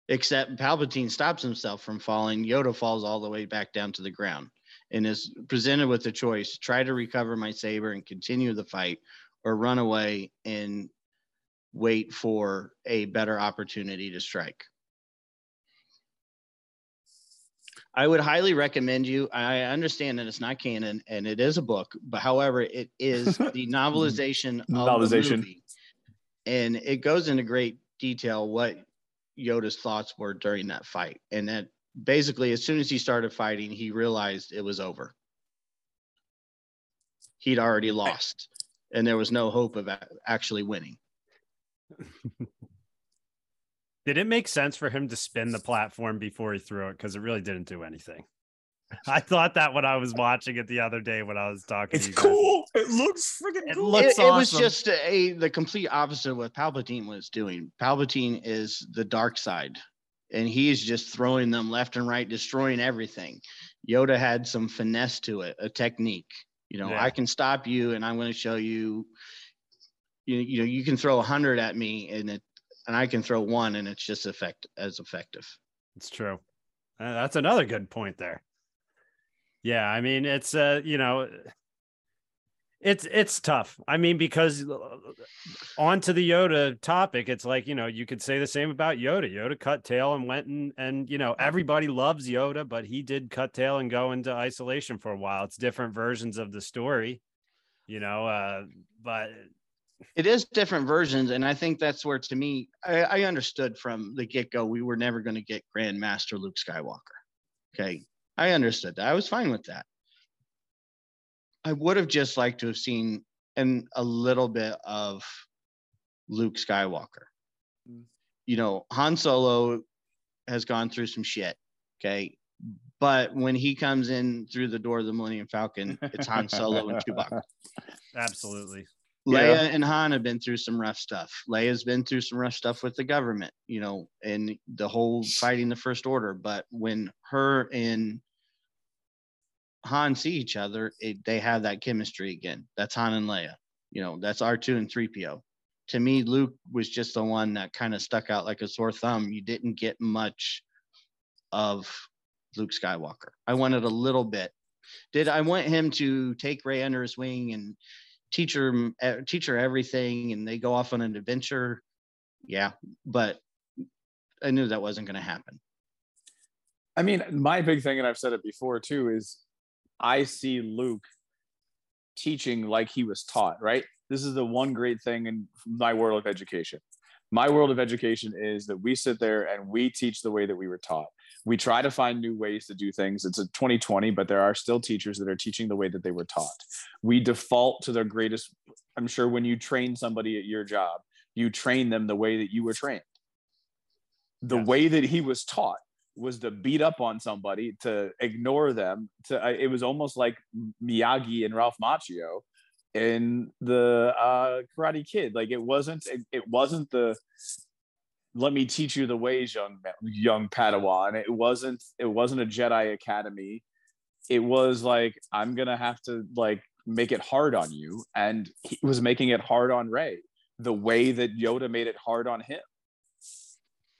Except Palpatine stops himself from falling. Yoda falls all the way back down to the ground and is presented with the choice: try to recover my saber and continue the fight, or run away and wait for a better opportunity to strike. I would highly recommend you. I understand that it's not canon and it is a book, but however, it is the novelization of novelization. the movie, and it goes into great detail what Yoda's thoughts were during that fight, and that basically, as soon as he started fighting, he realized it was over. He'd already lost, and there was no hope of actually winning. Did it make sense for him to spin the platform before he threw it? Because it really didn't do anything. I thought that when I was watching it the other day when I was talking. It's cool. It looks freaking cool. It, awesome. it, was just a the complete opposite of what Palpatine was doing. Palpatine is the dark side, and he's just throwing them left and right, destroying everything. Yoda had some finesse to it, a technique. You know, yeah. I can stop you, and I'm going to show you. You, you know, you can throw a hundred at me, and it and I can throw one and it's just effect as effective. It's true. Uh, that's another good point there. Yeah, I mean it's uh you know it's it's tough. I mean because uh, on to the Yoda topic, it's like you know you could say the same about Yoda. Yoda cut tail and went and and you know everybody loves Yoda, but he did cut tail and go into isolation for a while. It's different versions of the story, you know. Uh, but it is different versions and i think that's where to me i, I understood from the get-go we were never going to get grandmaster luke skywalker okay i understood that i was fine with that i would have just liked to have seen and a little bit of Luke Skywalker. Mm. You know, Han Solo has gone through some shit. Okay. But when he comes in through the door of the Millennium Falcon, it's Han Solo and Chewbacca. Absolutely. Leia Yeah. and Han have been through some rough stuff. Leia's been through some rough stuff with the government, you know, and the whole fighting the First Order. But when her and Han see each other, it, they have that chemistry again. That's Han and Leia. You know, that's R2 and 3PO. To me, Luke was just the one that kind of stuck out like a sore thumb. You didn't get much of Luke Skywalker. I wanted a little bit. Did I want him to take Rey under his wing and teach her teach her everything and they go off on an adventure? Yeah, but I knew that wasn't going to happen. I mean, my big thing, and I've said it before too, is I see Luke teaching like he was taught, right? This is the one great thing in my world of education. My world of education is that we sit there and we teach the way that we were taught. We try to find new ways to do things. It's a 2020, but there are still teachers that are teaching the way that they were taught. We default to their greatest. I'm sure when you train somebody at your job, you train them the way that you were trained. The Yes. way that he was taught was to beat up on somebody, to ignore them. To it was almost like Miyagi and Ralph Macchio in the uh, Karate Kid. Like it wasn't. It, it wasn't the let me teach you the ways, young young Padawan. It wasn't. It wasn't a Jedi Academy. It was like I'm gonna have to like make it hard on you, and he was making it hard on Rey the way that Yoda made it hard on him.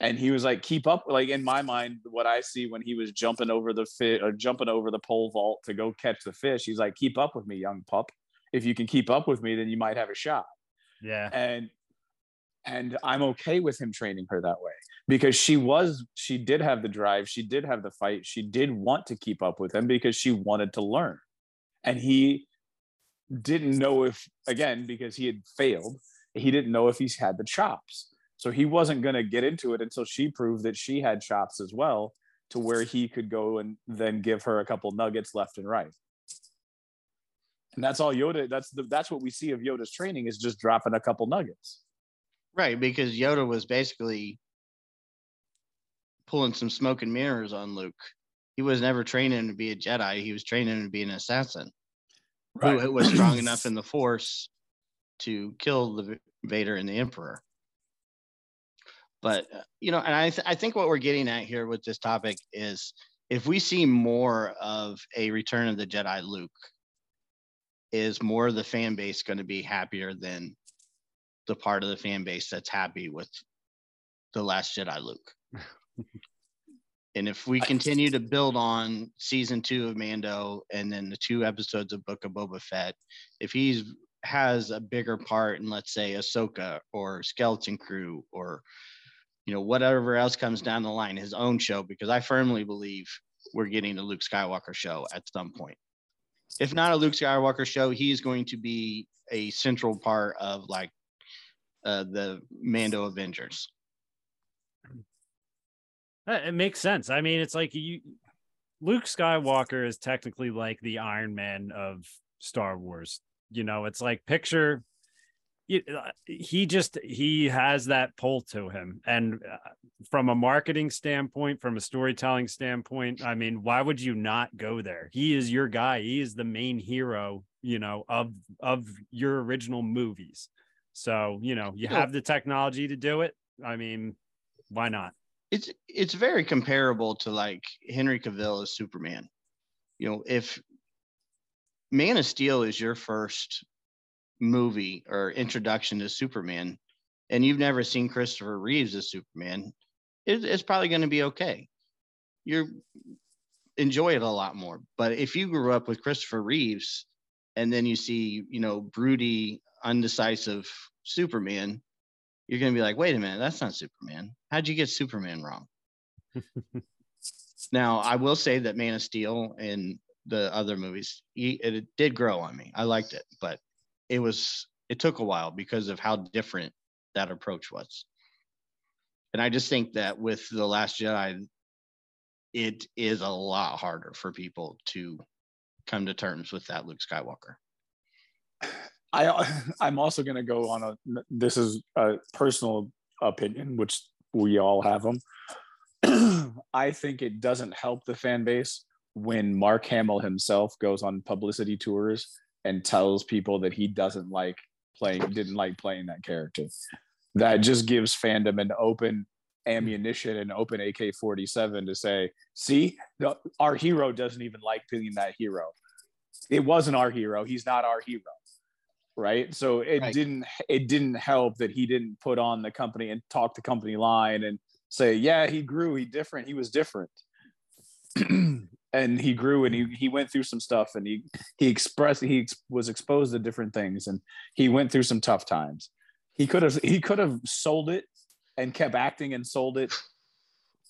And he was like, keep up. Like in my mind, what I see when he was jumping over the or uh, jumping over the pole vault to go catch the fish, he's like, keep up with me, young pup. If you can keep up with me, then you might have a shot Yeah. and and i'm okay with him training her that way because she was she did have the drive she did have the fight she did want to keep up with him because she wanted to learn and he didn't know if again because he had failed he didn't know if he's had the chops so he wasn't going to get into it until she proved that she had chops as well to where he could go and then give her a couple nuggets left and right and that's all yoda that's the that's what we see of yoda's training is just dropping a couple nuggets Right, because Yoda was basically pulling some smoke and mirrors on Luke. He was never training to be a Jedi. He was training to be an assassin who was strong enough in the Force to kill the Vader and the Emperor. But uh, you know, and I th- I think what we're getting at here with this topic is if we see more of a Return of the Jedi Luke, is more of the fan base going to be happier than the part of the fan base that's happy with the Last Jedi Luke? and if we continue to build on season two of Mando and then the two episodes of Book of Boba Fett, if he's has a bigger part in let's say Ahsoka or Skeleton Crew or you know whatever else comes down the line, his own show, because I firmly believe we're getting a Luke Skywalker show at some point. If not a Luke Skywalker show, he's going to be a central part of like uh, the Mando Avengers. It makes sense. I mean, it's like you Luke Skywalker is technically like the Iron Man of Star Wars. You know, it's like picture he just he has that pull to him. And uh, from a marketing standpoint from a storytelling standpoint i mean why would you not go there? He is your guy. He is the main hero you know of of your original movies. So you know you have the technology to do it. I mean why not? It's it's very comparable to like Henry Cavill as Superman. You know, if Man of Steel is your first movie or introduction to Superman, and you've never seen Christopher Reeves as Superman, it, it's probably going to be okay. You're enjoy it a lot more. But if you grew up with Christopher Reeves, and then you see, you know, broody, undecisive Superman, you're going to be like, wait a minute, that's not Superman. How'd you get Superman wrong? now, I will say that Man of Steel and the other movies, it did grow on me. I liked it, but it was, it took a while because of how different that approach was. And I just think that with The Last Jedi, it is a lot harder for people to come to terms with that Luke Skywalker. I I'm also going to go on a this is a personal opinion which we all have them. I think it doesn't help the fan base when Mark Hamill himself goes on publicity tours and tells people that he doesn't like playing didn't like playing that character. That just gives fandom an open ammunition and open AK-47 to say, see, the, our hero doesn't even like being that hero. It wasn't our hero. He's not our hero. Right. So it right. didn't it didn't help that he didn't put on the company and talk the company line and say, yeah, he grew, he different, he was different. and he grew and he, he went through some stuff and he he expressed he ex- was exposed to different things and he went through some tough times he could have he could have sold it and kept acting and sold it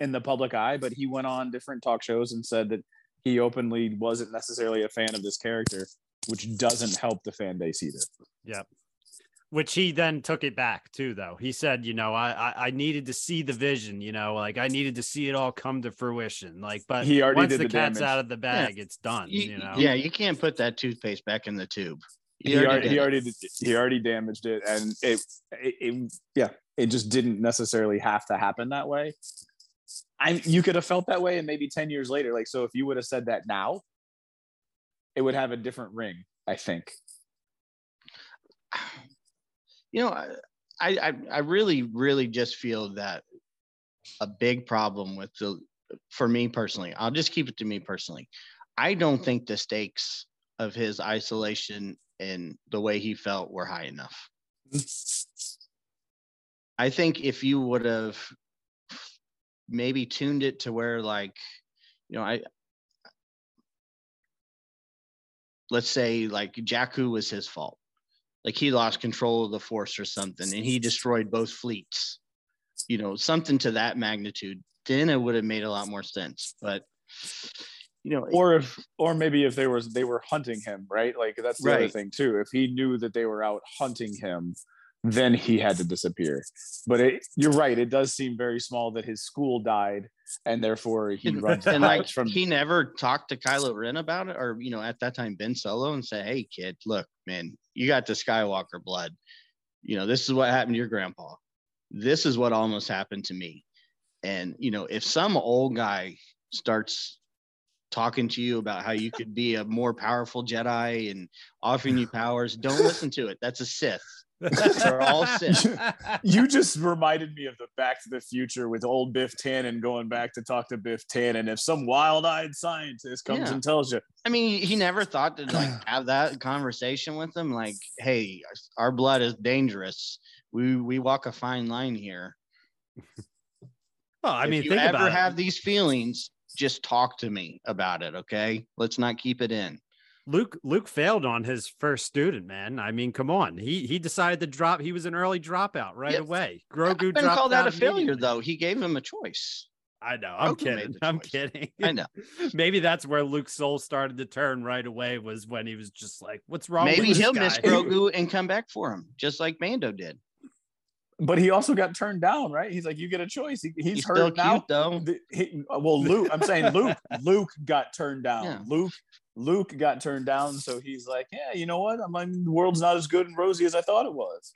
in the public eye, but he went on different talk shows and said that he openly wasn't necessarily a fan of this character, which doesn't help the fan base either. Yep. Which he then took it back too, though. He said, you know, I, I, I needed to see the vision, you know, like I needed to see it all come to fruition. Like, but he already once the, the cat's damage. out of the bag, yeah. it's done. You, you, know, yeah, you can't put that toothpaste back in the tube. He, he already, he already, he already damaged it, and it, it, it, yeah, it just didn't necessarily have to happen that way. I you could have felt that way, and maybe ten years later, like so, if you would have said that now, it would have a different ring. I think. You know, I I I really really just feel that a big problem with the for me personally. I'll just keep it to me personally. I don't think the stakes of his isolation and the way he felt were high enough. I think if you would have maybe tuned it to where like, you know, I let's say like Jakku was his fault. Like he lost control of the force or something and he destroyed both fleets. You know, something to that magnitude, then it would have made a lot more sense. But you know, or if, or maybe if they was they were hunting him, right? Like that's the right. other thing too. If he knew that they were out hunting him, then he had to disappear. But it, you're right; it does seem very small that his school died, and therefore he runs. and like from he never talked to Kylo Ren about it, or you know, at that time Ben Solo, and say, "Hey, kid, look, man, you got the Skywalker blood. You know, this is what happened to your grandpa. This is what almost happened to me." And you know, if some old guy starts talking to you about how you could be a more powerful Jedi and offering you powers. Don't listen to it. That's a Sith. They're all Sith. You just reminded me of the Back to the Future with old Biff Tannen going back to talk to Biff Tannen. If some wild-eyed scientist comes yeah. and tells you, I mean, he never thought to like have that conversation with them. Like, hey, our blood is dangerous. We we walk a fine line here. Well, I mean, if you ever have these feelings, just talk to me about it. Okay. Let's not keep it in. Luke Luke failed on his first student, man. I mean, come on. He he decided to drop. He was an early dropout right yeah. away. Grogu I dropped call that a failure though. He gave him a choice. I know. I'm Grogu kidding. I'm kidding. I know. Maybe that's where Luke's soul started to turn right away. Was when he was just like, "What's wrong?" With Maybe he'll miss Grogu and come back for him, just like Mando did but he also got turned down, right? He's like, you get a choice. He, he's, he's hurt now. Cute, though. He, well, Luke, I'm saying Luke, Luke got turned down. Yeah. Luke, Luke got turned down. So he's like, yeah, you know what? I'm, I'm the world's not as good and rosy as I thought it was.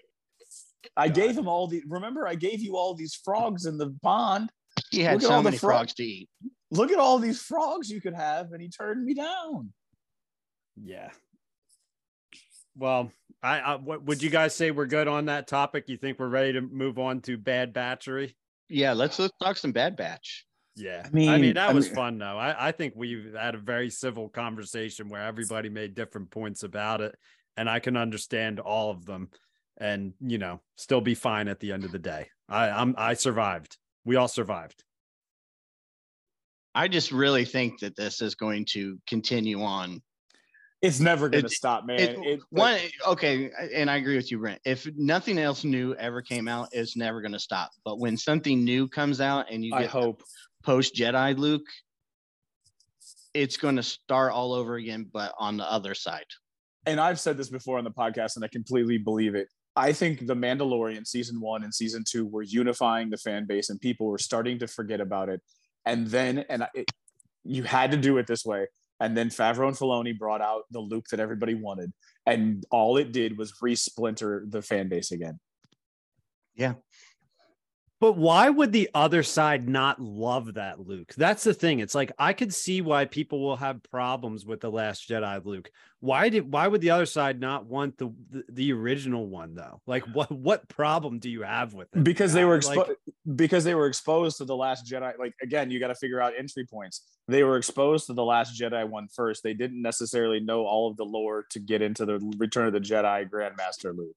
I God. gave him all the. Remember, I gave you all these frogs in the pond. He had so many fro- frogs to eat. Look at all these frogs you could have, and he turned me down. Yeah. Well, I, I what would you guys say we're good on that topic? You think we're ready to move on to Bad Batchery? Yeah, let's let's talk some Bad Batch. Yeah, I mean, I mean that I was mean, fun though. I, I think we've had a very civil conversation where everybody made different points about it, and I can understand all of them, and you know, still be fine at the end of the day. I I'm I survived. We all survived. I just really think that this is going to continue on it's never going to stop, man. It, it, one okay, and I agree with you, Brent. If nothing else new ever came out, it's never going to stop. But when something new comes out and you get I hope post Jedi Luke, it's going to start all over again, but on the other side. And I've said this before on the podcast, and I completely believe it. I think the Mandalorian season one and season two were unifying the fan base, and people were starting to forget about it. And then, and it, you had to do it this way And then Favreau and Filoni brought out the Luke that everybody wanted, and all it did was re-splinter the fan base again. Yeah, But why would the other side not love that Luke? That's the thing. It's like I could see why people will have problems with the Last Jedi Luke. Why did why would the other side not want the the, the original one though? Like what what problem do you have with it? because they were Like- because they were exposed to the last jedi like again you got to figure out entry points they were exposed to the last jedi one first they didn't necessarily know all of the lore to get into the return of the jedi grandmaster luke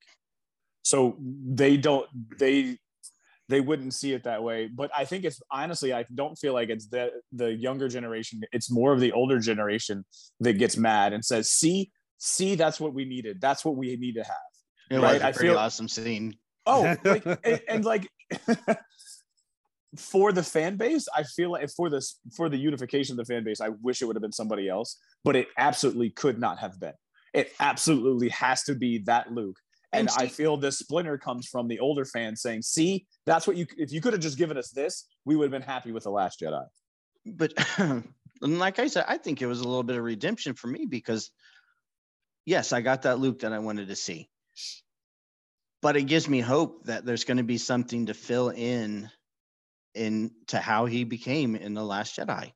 so they don't they they wouldn't see it that way but i think it's honestly i don't feel like it's the the younger generation it's more of the older generation that gets mad and says see see that's what we needed that's what we need to have it Right, was a I pretty feel- awesome scene. Oh, like and, and like for the fan base, I feel like for this for the unification of the fan base, I wish it would have been somebody else, but it absolutely could not have been. It absolutely has to be that Luke. And, And I feel this splinter comes from the older fans saying, "See, that's what you. If you could have just given us this, we would have been happy with the Last Jedi." but like I said, I think it was a little bit of redemption for me because yes, I got that Luke that I wanted to see. But it gives me hope that there's going to be something to fill in into how he became in the last Jedi.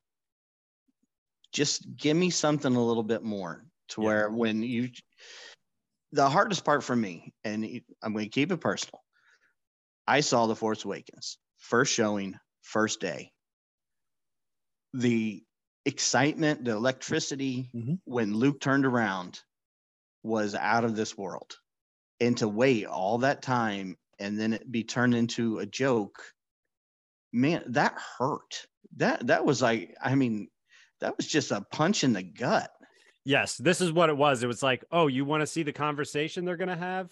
Just give me something a little bit more to Yeah. where when you the hardest part for me, and I'm going to keep it personal. I saw The Force Awakens, first showing, first day the excitement, the electricity Mhm. when Luke turned around was out of this world. And to wait all that time and then it be turned into a joke, man, that hurt. That that was like, I mean, that was just a punch in the gut. Yes, this is what it was. It was like, oh, you want to see the conversation they're gonna have?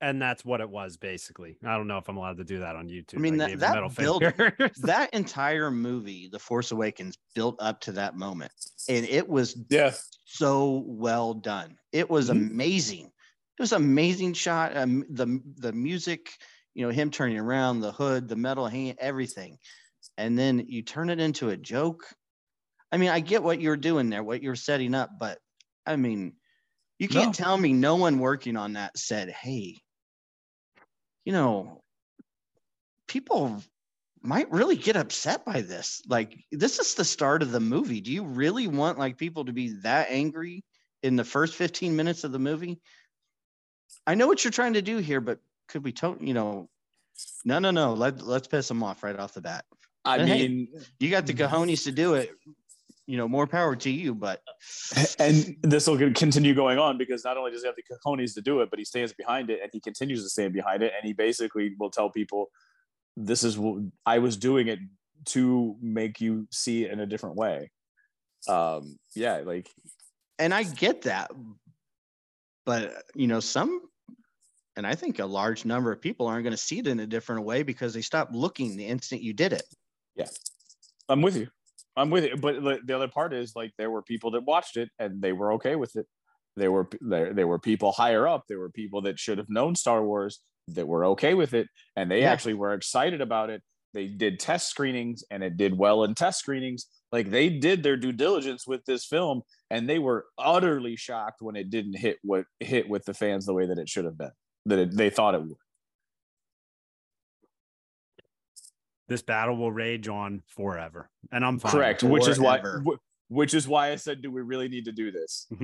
And that's what it was basically. I don't know if I'm allowed to do that on YouTube. I mean, that- that middle build- That entire movie, The Force Awakens, built up to that moment. And it was Yeah, so well done. It was Mhm. amazing. It was amazing shot. Um, the the music, you know, him turning around, the hood, the metal hand, everything, and then you turn it into a joke. I mean, I get what you're doing there, what you're setting up, but I mean, you can't No. tell me no one working on that said, "Hey, you know, people." might really get upset by this. Like this is the start of the movie. Do you really want like people to be that angry in the first 15 minutes of the movie? I know what you're trying to do here but could we to you know no no no. Let, let's piss them off right off the bat. I And hey, mean, you got the mm-hmm. cojones to do it you know more power to you but and this will continue going on because not only does he have the cojones to do it, but he stands behind it and he continues to stand behind it. And he basically will tell people, this is what I was doing it to make you see it in a different way. Um, yeah, like and i get that but you know some and i think a large number of people aren't going to see it in a different way because they stopped looking the instant you did it Yeah, I'm with you. I'm with you. But the- the other part is like there were people that watched it and they were okay with it. There were there, there were people higher up. There were people that should have known Star Wars that were okay with it, and they Yeah. actually were excited about it. They did test screenings, and it did well in test screenings. Like they did their due diligence with this film, and they were utterly shocked when it didn't hit what hit with the fans the way that it should have been. That it, they thought it would. This battle will rage on forever, and I'm fine. Correct. Which is why. Which is why I said, do we really need to do this?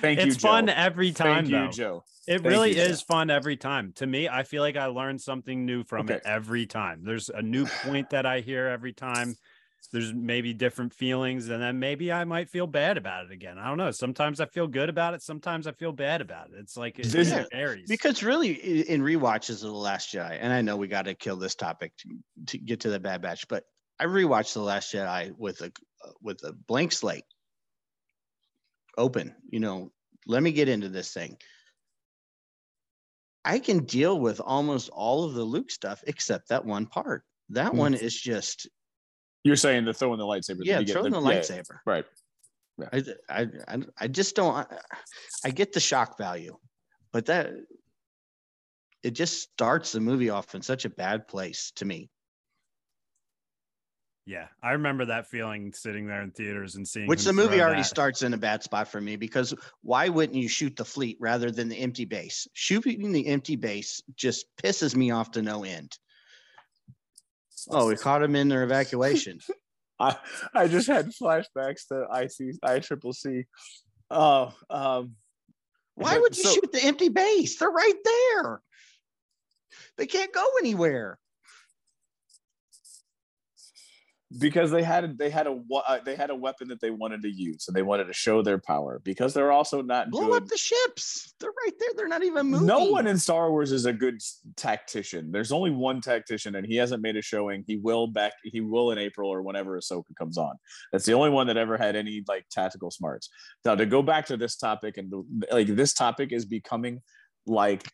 Thank you. it's fun every time, Thank you, though. Joe. It Thank really you, is fun every time. To me, I feel like I learn something new from it every time. There's a new point that I hear every time. There's maybe different feelings, and then maybe I might feel bad about it again. I don't know. Sometimes I feel good about it. Sometimes I feel bad about it. It's like it, This- it varies. because really i- in rewatches of the last jedi and i know we got to kill this topic to, to get to the bad batch but i rewatched the last jedi with a with a blank slate open you know let me get into this thing i can deal with almost all of the luke stuff except that one part that Hmm. one is just You're saying the throwing the lightsaber. yeah you get throwing the, yeah, lightsaber right. I, I, I, I just don't. I, I get the shock value, but that it just starts the movie off in such a bad place to me. Yeah, I remember that feeling sitting there in theaters and seeing. Which the movie already that. starts in a bad spot for me because why wouldn't you shoot the fleet rather than the empty base? Shooting the empty base just pisses me off to no end. Oh, we caught him in their evacuation. I I just had flashbacks to IC I triple C. Oh, um, Why would you so- shoot the empty base? They're right there. They can't go anywhere. Because they had they had a uh, they had a weapon that they wanted to use and they wanted to show their power because they're also not Blow good. up the ships. They're right there. They're not even moving. No one in Star Wars is a good tactician. There's only one tactician, and he hasn't made a showing. He will back. He will in April or whenever Ahsoka comes on. That's the only one that ever had any like tactical smarts. Now to go back to this topic, and like this topic is becoming like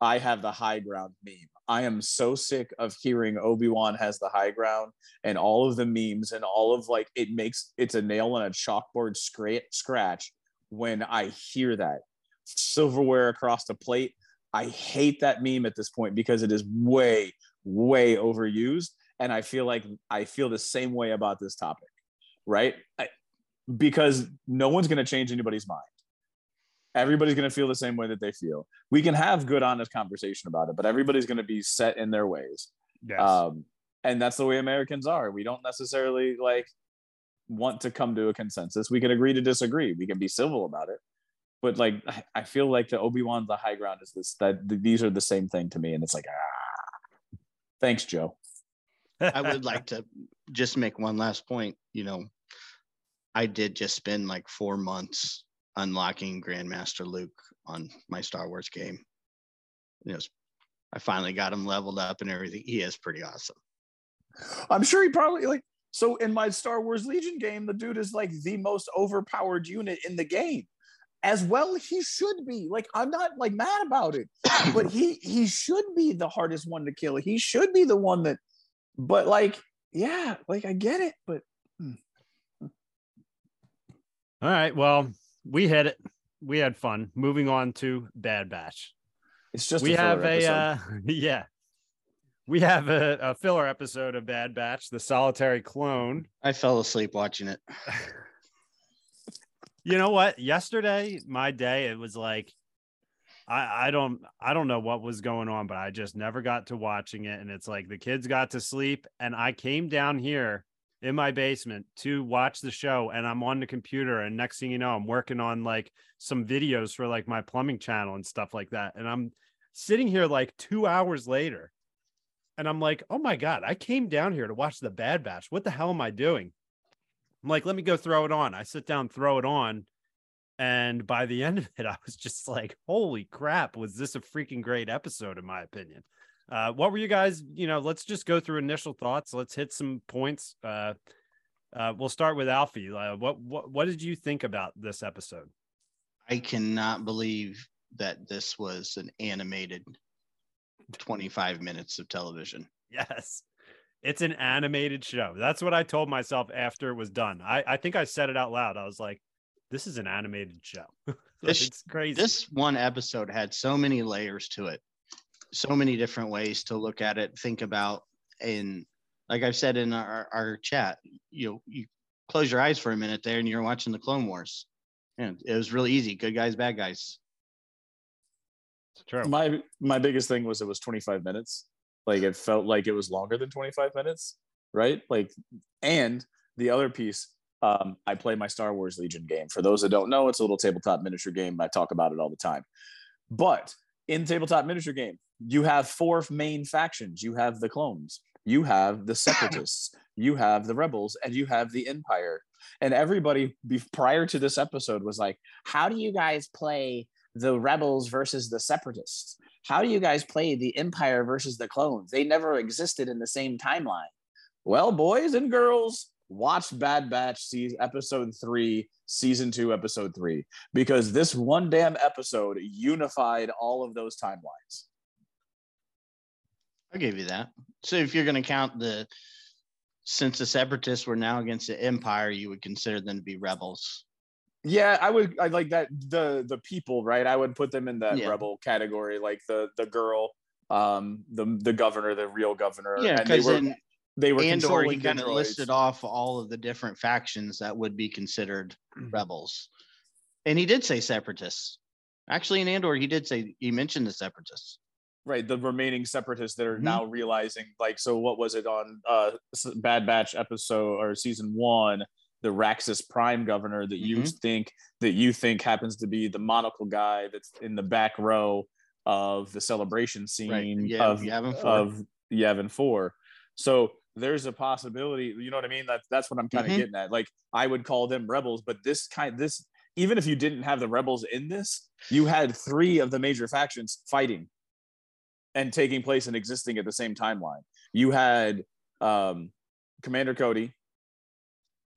I have the high ground meme. I am so sick of hearing Obi Wan has the high ground and all of the memes and all of like it makes it's a nail on a chalkboard scra- scratch when I hear that silverware across the plate. I hate that meme at this point because it is way, way overused. And I feel like I feel the same way about this topic, right? I, because no one's going to change anybody's mind. Everybody's going to feel the same way that they feel. We can have good, honest conversation about it, but everybody's going to be set in their ways. Yes. Um, and that's the way Americans are. We don't necessarily like want to come to a consensus. We can agree to disagree. We can be civil about it. But like, I- I feel like the Obi Wan, the high ground is this that th- these are the same thing to me, and it's like, ah, thanks, Joe. I would like to just make one last point. You know, I did just spend like four months unlocking Grandmaster Luke on my Star Wars game. You know, I finally got him leveled up and everything. He is pretty awesome. I'm sure he probably like. So in my Star Wars Legion game, the dude is like the most overpowered unit in the game. As well, he should be. Like, I'm not like mad about it, but he he should be the hardest one to kill. He should be the one that. But like, yeah, like I get it, but hmm. All right. Well, we hit it. We had fun. Moving on to Bad Batch. it's just we a have a uh, yeah. We have a, a filler episode of Bad Batch, the solitary clone. I fell asleep watching it. You know what? Yesterday, my day, it was like I, I don't I don't know what was going on, but I just never got to watching it. And it's like the kids got to sleep, and I came down here in my basement to watch the show, and I'm on the computer, and next thing you know, I'm working on like some videos for like my plumbing channel and stuff like that. And I'm sitting here like two hours later, and I'm like, oh my god, I came down here to watch the Bad Batch. What the hell am I doing? I'm like, let me go throw it on. I sit down, throw it on. And by the end of it, I was just like, holy crap, was this a freaking great episode, in my opinion? Uh, what were you guys, you know, let's just go through initial thoughts. Let's hit some points. Uh, uh, we'll start with Alfie. Uh, what, what, what did you think about this episode? I cannot believe that this was an animated 25 minutes of television. Yes. It's an animated show. That's what I told myself after it was done. I, I think I said it out loud. I was like, this is an animated show. This- it's crazy. This one episode had so many layers to it, so many different ways to look at it, think about, and like I've said in our, our chat, you know, you close your eyes for a minute there and you're watching the Clone Wars. And it was really easy. Good guys, bad guys. True. my my biggest thing was it was 25 minutes like it felt like it was longer than 25 minutes right like and the other piece um i play my star wars legion game for those that don't know it's a little tabletop miniature game i talk about it all the time but in tabletop miniature game you have four main factions. You have the clones. You have the separatists. You have the rebels and you have the empire. And everybody be- prior to this episode was like how do you guys play the rebels versus the separatists? How do you guys play the empire versus the clones? They never existed in the same timeline. Well boys and girls watch bad batch season episode three season two episode three because this one damn episode unified all of those timelines I'll give you that. So if you're going to count the, since the separatists were now against the empire, you would consider them to be rebels. yeah i would i like that the the people right i would put them in that Yeah. rebel category like the the girl um the the governor the real governor Yeah, and they because were then they were and or he kind of listed off all of the different factions that would be considered rebels. And he did say separatists. Actually, in Andor, he did say he mentioned the separatists. Right the remaining separatists that are Mhm. now realizing like so what was it on uh bad batch episode or season one the raxus prime governor that you Mhm. think that you think happens to be the monocle guy that's in the back row of the celebration scene Yeah, of Yavin Four. of Yavin 4 so there's a possibility you know what i mean that's that's what i'm kind of Mhm. getting at like i would call them rebels but this kind this even if you didn't have the rebels in this you had three of the major factions fighting and taking place and existing at the same timeline. You had um, Commander Cody,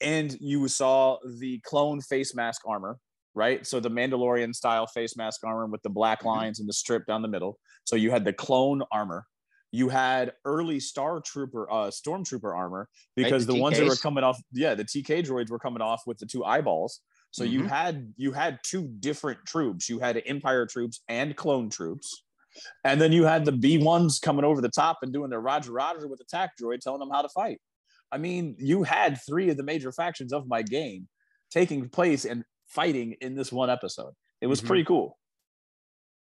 and you saw the clone face mask armor, right? So the Mandalorian style face mask armor with the black Mhm. lines and the strip down the middle. So you had the clone armor. You had early Star Trooper, uh, Stormtrooper armor because the the ones that were coming off, yeah, the TK droids were coming off with the two eyeballs. So you Mhm. had you had two different troops. You had Empire troops and clone troops. And then you had the B1s coming over the top and doing their Roger Roger with attack droid, telling them how to fight. I mean, you had three of the major factions of my game taking place and fighting in this one episode. It was Mhm. pretty cool.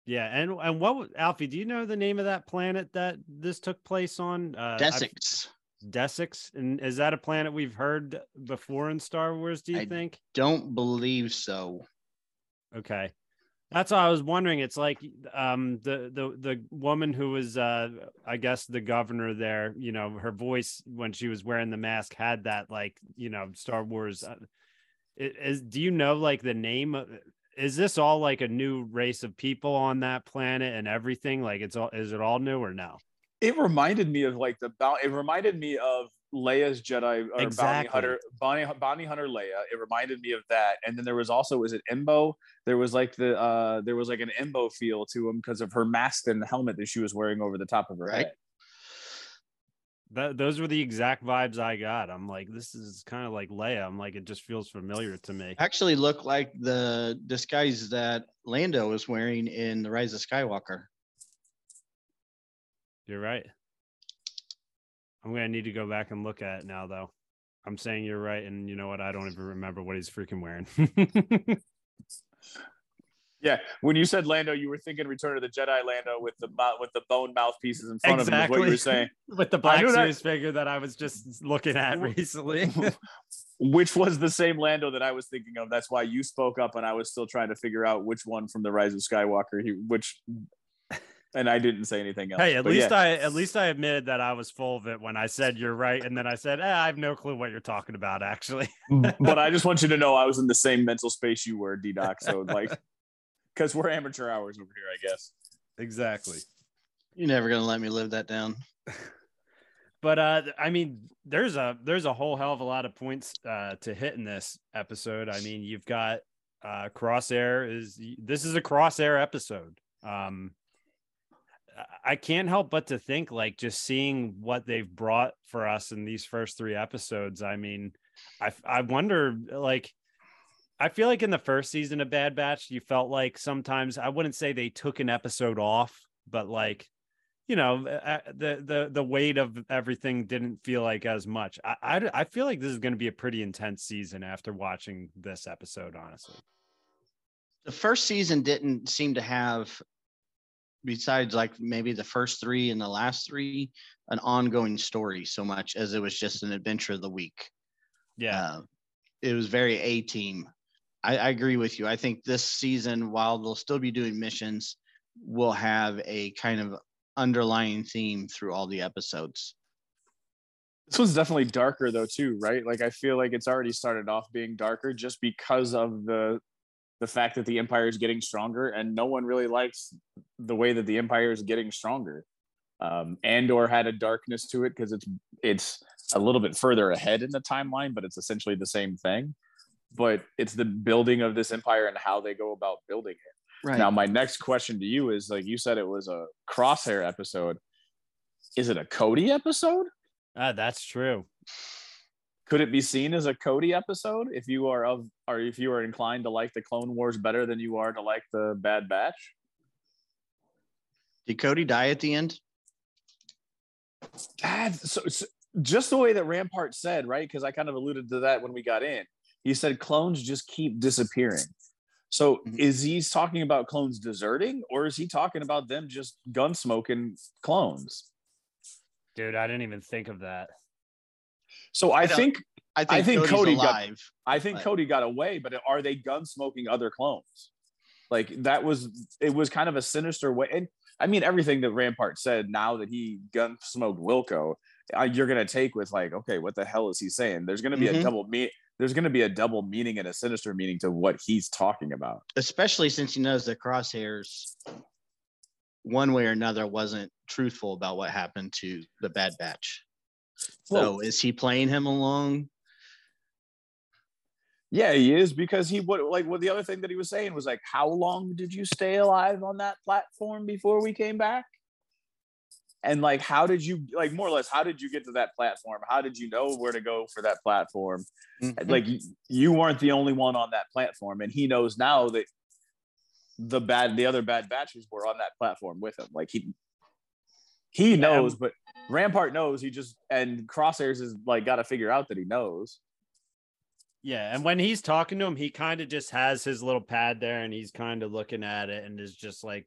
Yeah, and and what Alfie? Do you know the name of that planet that this took place on? Uh, I've- Desix. Desix, and is that a planet we've heard before in Star Wars? Do you I- think? Don't believe so. Okay, that's what I was wondering. It's like um, the the the woman who was, uh, I guess, the governor there. You know, her voice when she was wearing the mask had that like you know Star Wars. Uh, is do you know like the name? Of, is this all like a new race of people on that planet and everything? Like it's all is it all new or no? It reminded me of like the. It reminded me of Leia's Jedi or Exactly. bounty hunter, bounty, bounty hunter Leia. It reminded me of that. And then there was also, was it Embo? There was like the uh there was like an Embo feel to him because of her mask and the helmet that she was wearing over the top of her Right. head. That those were the exact vibes I got. I'm like, this is kind of like Leia. I'm like, it just feels familiar to me. Actually, look like the disguise that Lando was wearing in The Rise of Skywalker. You're right. I'm gonna need to go back and look at it now, though. I'm saying you're right, and you know what? I don't even remember what he's freaking wearing. Yeah, when you said Lando, you were thinking Return of the Jedi Lando with the with the bone mouthpieces in front of him. Is what you were saying, with the Black that- Series figure that I was just looking at recently. which was the same Lando that I was thinking of. That's why you spoke up, and I was still trying to figure out which one from the Rise of Skywalker. He which, and I didn't say anything else. hey, at But least yeah. I at least I admitted that I was full of it when I said you're right, and then I said, eh, I have no clue what you're talking about, actually. but I just want you to know I was in the same mental space you were, D Doc. So like, because we're amateur hours over here, I guess. Exactly. You're never gonna let me live that down. but uh i mean there's a there's a whole hell of a lot of points uh to hit in this episode i mean you've got uh crosshair is this is a crosshair episode um I- can't help but to think like just seeing what they've brought for us in these first three episodes i mean i i wonder like I feel like in the first season of Bad Batch, you felt like sometimes I wouldn't say they took an episode off, but like you know the the the weight of everything didn't feel like as much. I i, I feel like this is going to be a pretty intense season after watching this episode honestly. The first season didn't seem to have, besides like maybe the first three and the last three, an ongoing story so much as it was just an adventure of the week. yeah Uh, it was very A team. I, I agree with you. I think this season, while they'll still be doing missions, will have a kind of underlying theme through all the episodes. This one's definitely darker though too, right? Like I feel like it's already started off being darker just because of the the fact that the empire is getting stronger and no one really likes the way that the empire is getting stronger. Um, Andor had a darkness to it because it's it's a little bit further ahead in the timeline, but it's essentially the same thing. But it's the building of this empire and how they go about building it. Right. Now, my next question to you is like you said, it was a crosshair episode. Is it a Cody episode? Ah, that's true Could it be seen as a Cody episode if you are of or if you are inclined to like the Clone Wars better than you are to like the Bad Batch? Did Cody die at the end? That so, so just the way that Rampart said, right? Because I kind of alluded to that when we got in. He said clones just keep disappearing. So Mhm. is he talking about clones deserting, or is he talking about them just gun smoking clones? Dude, I didn't even think of that. So I, I think I think, think Cody's Cody got- I think But- Cody got away, but are they gun smoking other clones? Like that was it was kind of a sinister way. And I mean everything that Rampart said now that he gun smoked Wilco, uh, you're gonna take with like, okay, what the hell is he saying? There's gonna be a Mhm. double me. There's gonna be a double meaning and a sinister meaning to what he's talking about. especially since he knows that crosshairs one way or another wasn't truthful about what happened to the bad batch so is he playing him along Yeah, he is because he what like what the other thing that he was saying was like, how long did you stay alive on that platform before we came back? And like, how did you like more or less? How did you get to that platform? How did you know where to go for that platform? Mhm. Like, you weren't the only one on that platform, and he knows now that the bad, the other bad batches were on that platform with him. Like he, he knows, but Rampart knows. He just and Crosshairs is like got to figure out that he knows. Yeah, and when he's talking to him, he kind of just has his little pad there and he's kind of looking at it and is just like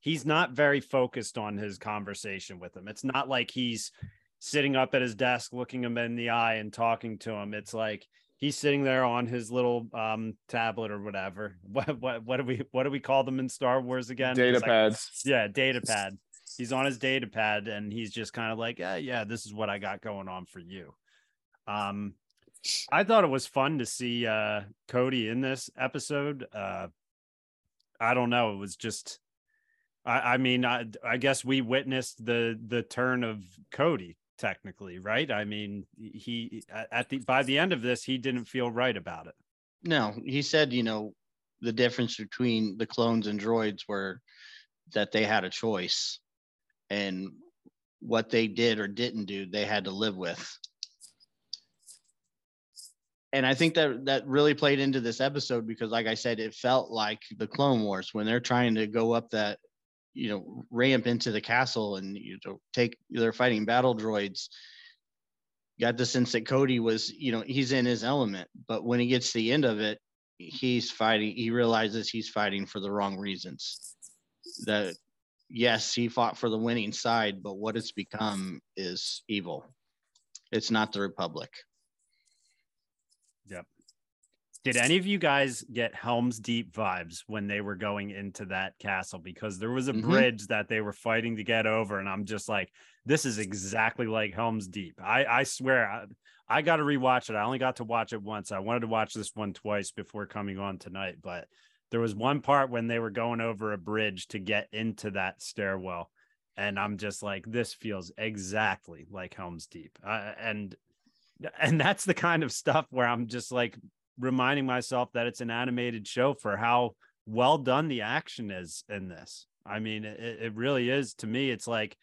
he's not very focused on his conversation with him. It's not like he's sitting up at his desk looking him in the eye and talking to him. It's like he's sitting there on his little um tablet or whatever. What what what do we what do we call them in Star Wars again? Data It's like- pads. yeah, data pad. He's on his data pad and he's just kind of like, yeah, yeah, this is what I got going on for you. Um, I thought it was fun to see uh Cody in this episode. Uh, I don't know, it was just, I, I mean, I, I guess we witnessed the the turn of Cody technically, right? I mean, he at the by the end of this, he didn't feel right about it. no he said you know the difference between the clones and droids were that they had a choice and what they did or didn't do they had to live with and I think that that really played into this episode because, like I said, it felt like the Clone Wars when they're trying to go up that, you know, ramp into the castle and you know take they're fighting battle droids. Got the sense that Cody was, you know, he's in his element, but when he gets to the end of it, he's fighting. He realizes he's fighting for the wrong reasons. That yes, he fought for the winning side, but what it's become is evil. It's not the Republic. Yep. Did any of you guys get Helm's Deep vibes when they were going into that castle? Because there was a Mhm. bridge that they were fighting to get over, and I'm just like, this is exactly like Helm's Deep. I, I swear, I, I got to rewatch it. I only got to watch it once. I wanted to watch this one twice before coming on tonight, but there was one part when they were going over a bridge to get into that stairwell, and I'm just like, this feels exactly like Helm's Deep, uh, and and that's the kind of stuff where I'm just like reminding myself that it's an animated show for how well done the action is in this. I mean, it, it really is to me. It's like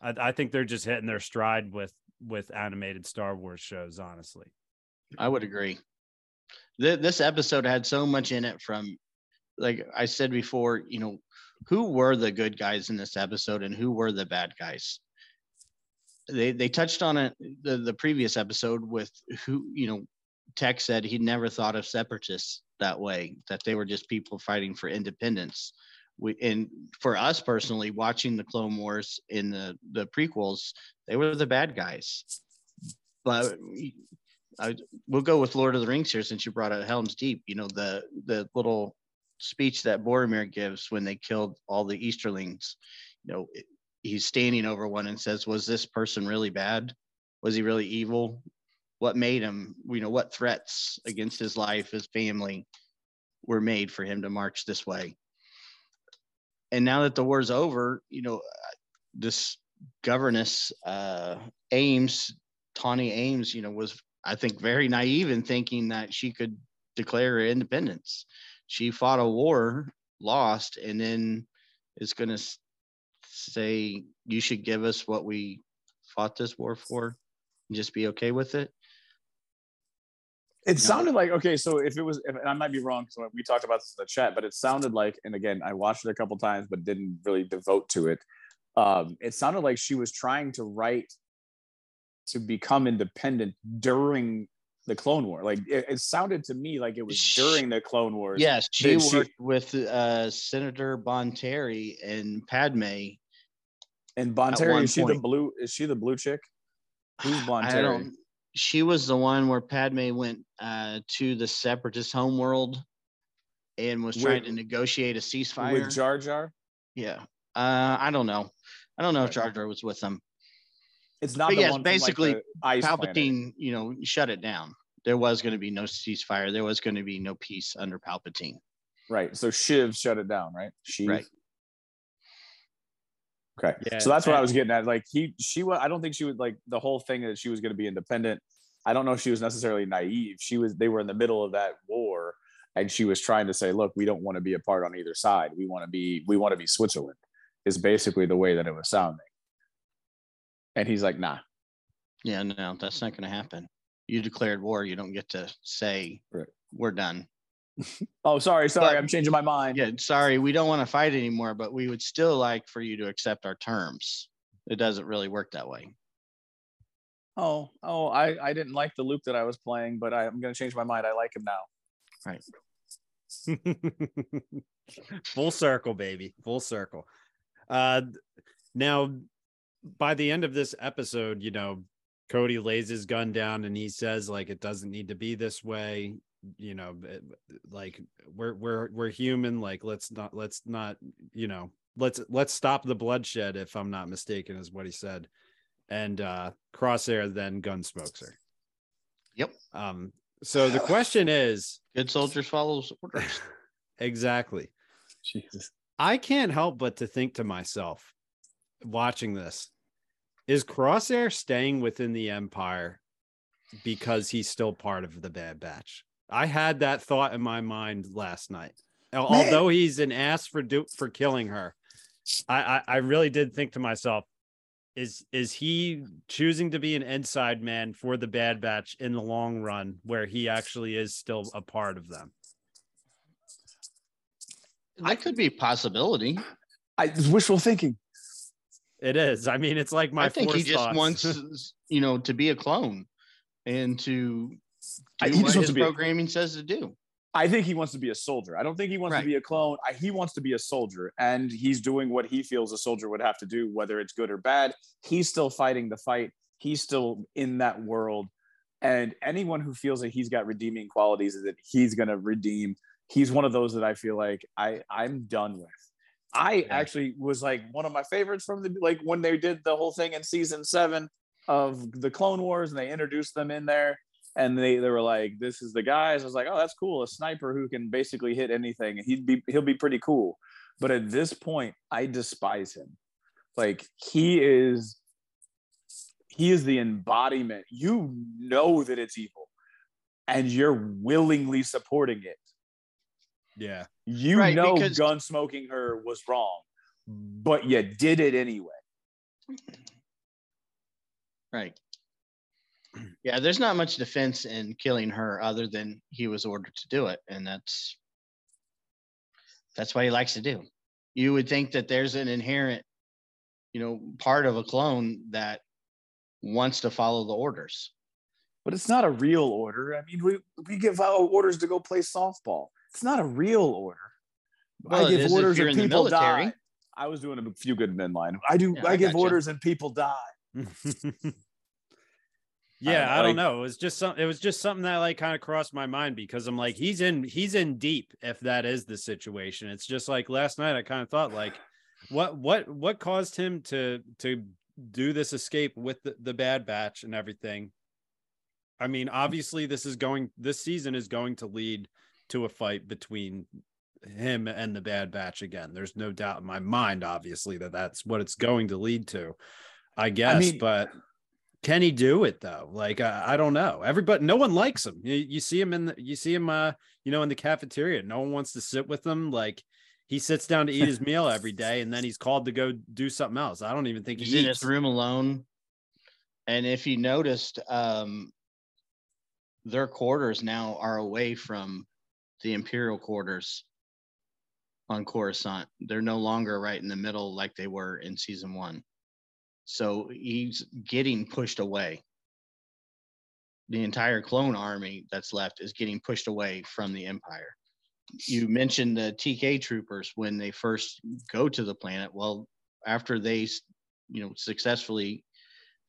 I, I think they're just hitting their stride with with animated Star Wars shows. Honestly, I would agree. This episode had so much in it from, like I said before, you know, who were the good guys in this episode and who were the bad guys. They they touched on it the the previous episode with who you know, Tech said he never thought of separatists that way, that they were just people fighting for independence. We and for us personally, watching the Clone Wars in the the prequels, they were the bad guys. But I, we'll go with Lord of the Rings here since you brought up Helm's Deep. You know the the little speech that Boromir gives when they killed all the Easterlings. You know, he's standing over one and says, "Was this person really bad? Was he really evil? What made him? You know, what threats against his life, his family, were made for him to march this way?" And now that the war's over, you know, this governess uh, Ames, Tawni Ames, you know, was I think very naive in thinking that she could declare her independence. She fought a war, lost, and then is going to say, "You should give us what we fought this war for, and just be okay with it." It sounded like okay. So if it was, if, and I might be wrong, because we talked about this in the chat, but it sounded like, and again, I watched it a couple times, but didn't really devote to it. Um, it sounded like she was trying to write to become independent during the Clone War. Like it, it sounded to me like it was She- during the Clone Wars. Yes, she Did she- worked with uh, Senator Bonteri and Padme. And At Bonteri, one is she the blue? Is she the blue chick? Who's don't. She was the one where Padme went uh, to the Separatist homeworld and was trying With- to negotiate a ceasefire. With Jar Jar? yeah, uh, I don't know. I don't know if Jar Jar was with them. It's not yes, like, basically, the ice planet. Palpatine, you know, shut it down. There was going to be no ceasefire. There was going to be no peace under Palpatine. Right. So Sheev shut it down, right? She Right. Okay. Yeah, so that's what I was getting at. Like he she was I don't think she would like the whole thing that she was going to be independent. I don't know if she was necessarily naive. She was they were in the middle of that war and she was trying to say, look, we don't want to be a part on either side. We want to be we want to be Switzerland is basically the way that it was sounding. And he's like, nah. Yeah, no, that's not going to happen. You declared war. You don't get to say Right. we're done. Oh, sorry, sorry, But- I'm changing my mind. Yeah, sorry, we don't want to fight anymore, but we would still like for you to accept our terms. It doesn't really work that way. Oh, oh, I, I didn't like the Luke that I was playing, but I, I'm gonna change my mind. I like him now. Right. Full circle baby full circle uh now by the end of this episode you know cody lays his gun down and he says like it doesn't need to be this way you know like we're we're we're human like let's not let's not you know let's let's stop the bloodshed if i'm not mistaken is what he said and uh crosshair then gun smokes her Yep. um so the question is Good soldiers follow orders. exactly Jesus. I can't help but to think to myself, watching this, is Crosshair staying within the Empire because he's still part of the Bad Batch? I had that thought in my mind last night. Man. Although he's an ass for do- for killing her, I, I I really did think to myself, is is he choosing to be an inside man for the Bad Batch in the long run, where he actually is still a part of them? That could be a possibility. I wishful thinking. It is. I mean, it's like my. I think he just thoughts. wants, you know, to be a clone and to do I- he what his to be a- programming says to do. I think he wants to be a soldier. I don't think he wants Right. to be a clone. I, he wants to be a soldier, and he's doing what he feels a soldier would have to do, whether it's good or bad. He's still fighting the fight. He's still in that world, and anyone who feels that he's got redeeming qualities that he's going to redeem, he's one of those that I feel like I I'm done with. I actually was like one of my favorites from the like when they did the whole thing in season seven of the Clone Wars, and they introduced them in there and they they were like, "This is the guys." I was like, "Oh, that's cool. A sniper who can basically hit anything. He'd be he'll be pretty cool." But at this point, I despise him. Like he is, he is the embodiment. You know that it's evil, and you're willingly supporting it. Yeah. You Right, know, because- gun smoking her was wrong, but you did it anyway. Right. Yeah, there's not much defense in killing her other than he was ordered to do it, and that's that's what he likes to do. You would think that there's an inherent, you know, part of a clone that wants to follow the orders. But it's not a real order. I mean, we, we give out orders to go play softball. It's not a real order. Well, I give orders you're and in the people military. die. I was doing a few good men line. I do. Yeah, I, I give gotcha. orders and people die. yeah, I I, don't like- know. It was just some. It was just something that like kind of crossed my mind because I'm like, he's in, he's in deep. If that is the situation, it's just like last night. I kind of thought like, what, what, what caused him to to do this escape with the, the Bad Batch and everything? I mean, obviously, this is going. This season is going to lead to a fight between him and the Bad Batch again. There's no doubt in my mind, obviously, that that's what it's going to lead to. I guess, mean- but can he do it though? Like I, I don't know. Everybody, no one likes him. You, you see him in the, you see him, uh, you know, in the cafeteria. No one wants to sit with him. Like he sits down to eat his meal every day, and then he's called to go do something else. I don't even think He's he in his room alone. And if you noticed, um, their quarters now are away from the Imperial quarters on Coruscant. They're no longer right in the middle like they were in season one. So he's getting pushed away. the entire clone army that's left is getting pushed away from the empire you mentioned the tk troopers when they first go to the planet well after they you know successfully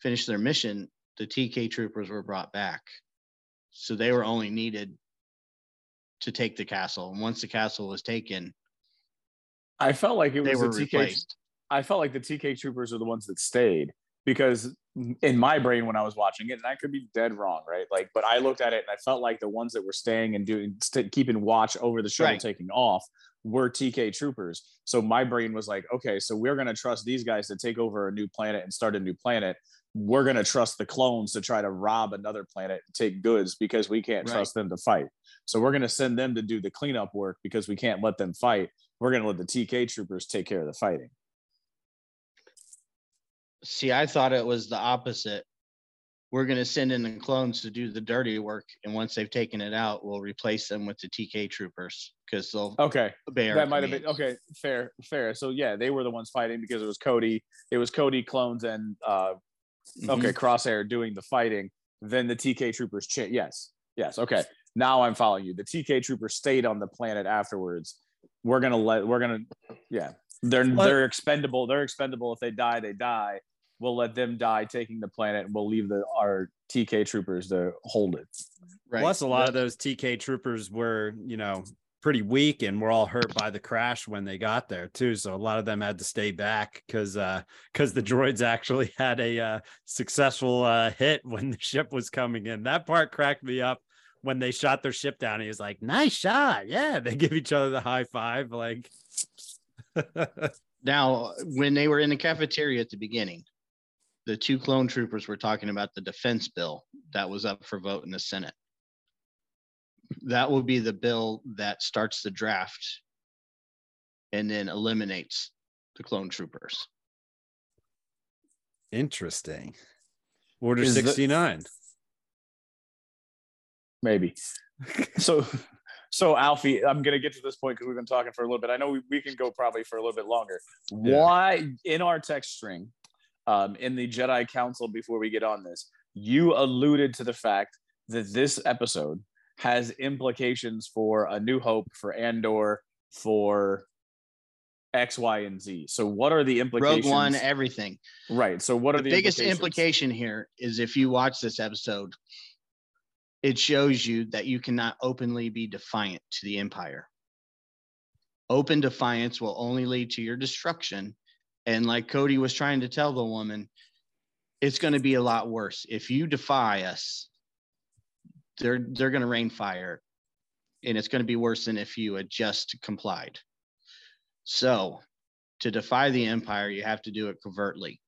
finish their mission the tk troopers were brought back so they were only needed to take the castle and once the castle was taken I felt like it they was were the TK. replaced I felt like the TK troopers are the ones that stayed because in my brain when I was watching it, and I could be dead wrong, right? Like, but I looked at it and I felt like the ones that were staying and doing st- keeping watch over the shuttle Right. taking off were TK troopers. So my brain was like, okay, so we're gonna trust these guys to take over a new planet and start a new planet. We're gonna trust the clones to try to rob another planet and take goods because we can't Right. trust them to fight. So we're gonna send them to do the cleanup work because we can't let them fight. We're gonna let the TK troopers take care of the fighting. See, I thought it was the opposite. We're going to send in the clones to do the dirty work, and once they've taken it out, we'll replace them with the TK troopers because they'll Okay. that might have been okay fair fair so yeah they were the ones fighting because it was cody it was cody clones and uh okay Mhm. crosshair doing the fighting then the tk troopers cha- yes yes okay. Now i'm following you. The tk troopers stayed on the planet afterwards. We're gonna let we're gonna yeah. They're What- they're expendable they're expendable. If they die they die. We'll let them die taking the planet and we'll leave the our tk troopers to hold it. Right. Plus, a lot of those TK troopers were, you know, pretty weak and were all hurt by the crash when they got there too. So a lot of them had to stay back because uh because the droids actually had a uh, successful uh, hit when the ship was coming in. That part cracked me up when they shot their ship down. He was like, "Nice shot!" Yeah, they give each other the high five. Like, Now, when they were in the cafeteria at the beginning, the two clone troopers were talking about the defense bill that was up for vote in the Senate. That will be the bill that starts the draft and then eliminates the clone troopers. interesting. Order Is the- sixty nine. maybe. so, so Alfie, I'm gonna get to this point because we've been talking for a little bit. I know we, we can go probably for a little bit longer. Yeah. Why in our text string, um, in the Jedi Council before we get on this, you alluded to the fact that this episode has implications for A New Hope, for Andor, for X, Y, and Z. So, what are the implications? Rogue? One, everything. right. So, what are the the, biggest implication here is if you watch this episode, it shows you that you cannot openly be defiant to the empire. Open defiance will only lead to your destruction. And like Cody was trying to tell the woman, it's going to be a lot worse. If you defy us, they're they're going to rain fire. And it's going to be worse than if you had just complied. So to defy the empire, you have to do it covertly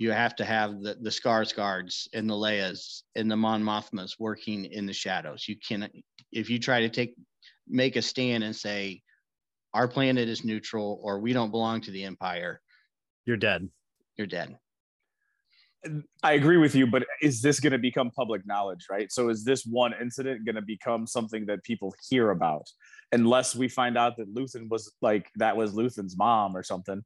you have to have the the Skarsgårds and the Leias and the Mon Mothmas working in the shadows. You can if you try to take make a stand and say our planet is neutral or we don't belong to the empire, You're dead. you're dead. I agree with you, but is this going to become public knowledge, right? So is this one incident going to become something that people hear about, unless we find out that Luthen was like that was Luthen's mom or something,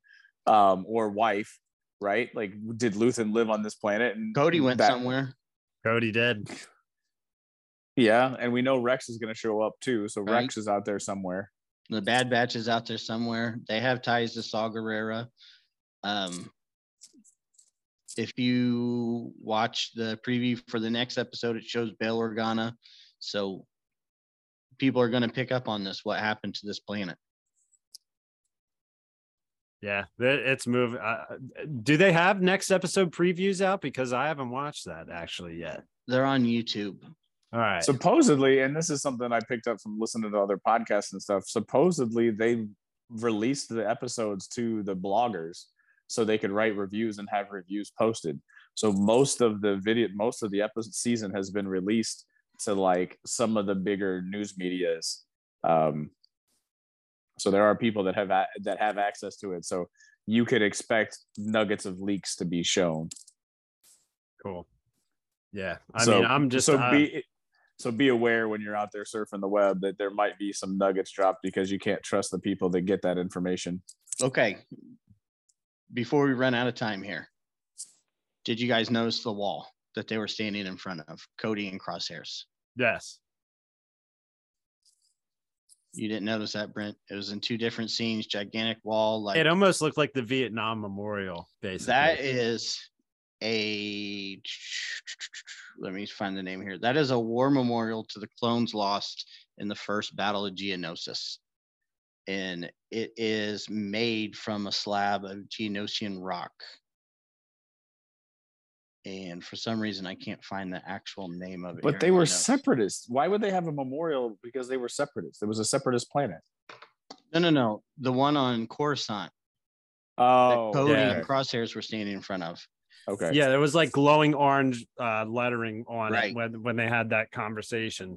um, or wife, right? Like, did Luthen live on this planet? And Cody went that- somewhere. Cody did. Yeah, and we know Rex is going to show up too. So Right. Rex is out there somewhere. The Bad Batch is out there somewhere. They have ties to Saw Gerrera. Um, if you watch the preview for the next episode, it shows Bail Organa. So people are going to pick up on this. What happened to this planet? Yeah, it's moving. Uh, do they have next episode previews out? Because I haven't watched that actually yet. They're on YouTube. All right. Supposedly, and this is something I picked up from listening to other podcasts and stuff. Supposedly, they released the episodes to the bloggers so they could write reviews and have reviews posted. So most of the video, most of the episode season has been released to like some of the bigger news medias. Um, so there are people that have a- that have access to it. So you could expect nuggets of leaks to be shown. cool. Yeah. I so, mean, I'm just so uh, be so be aware when you're out there surfing the web that there might be some nuggets dropped because you can't trust the people that get that information. Okay. Before we run out of time here, did you guys notice the wall? that they were standing in front of, Cody and Crosshairs. Yes. You didn't notice that, Brent? It was in two different scenes, gigantic wall. Like It almost looked like the Vietnam Memorial, basically. that is a let me find the name here. That is a war memorial to the clones lost in the first battle of Geonosis. And it is made from a slab of Geonosian rock. And for some reason, I can't find the actual name of it. But they were notes. separatists. Why would they have a memorial? Because they were separatists. It was a separatist planet. No, no, no. The one on Coruscant Oh, that Cody yeah. and Crosshairs were standing in front of. okay. Yeah, there was like glowing orange uh, lettering on Right. it when when they had that conversation.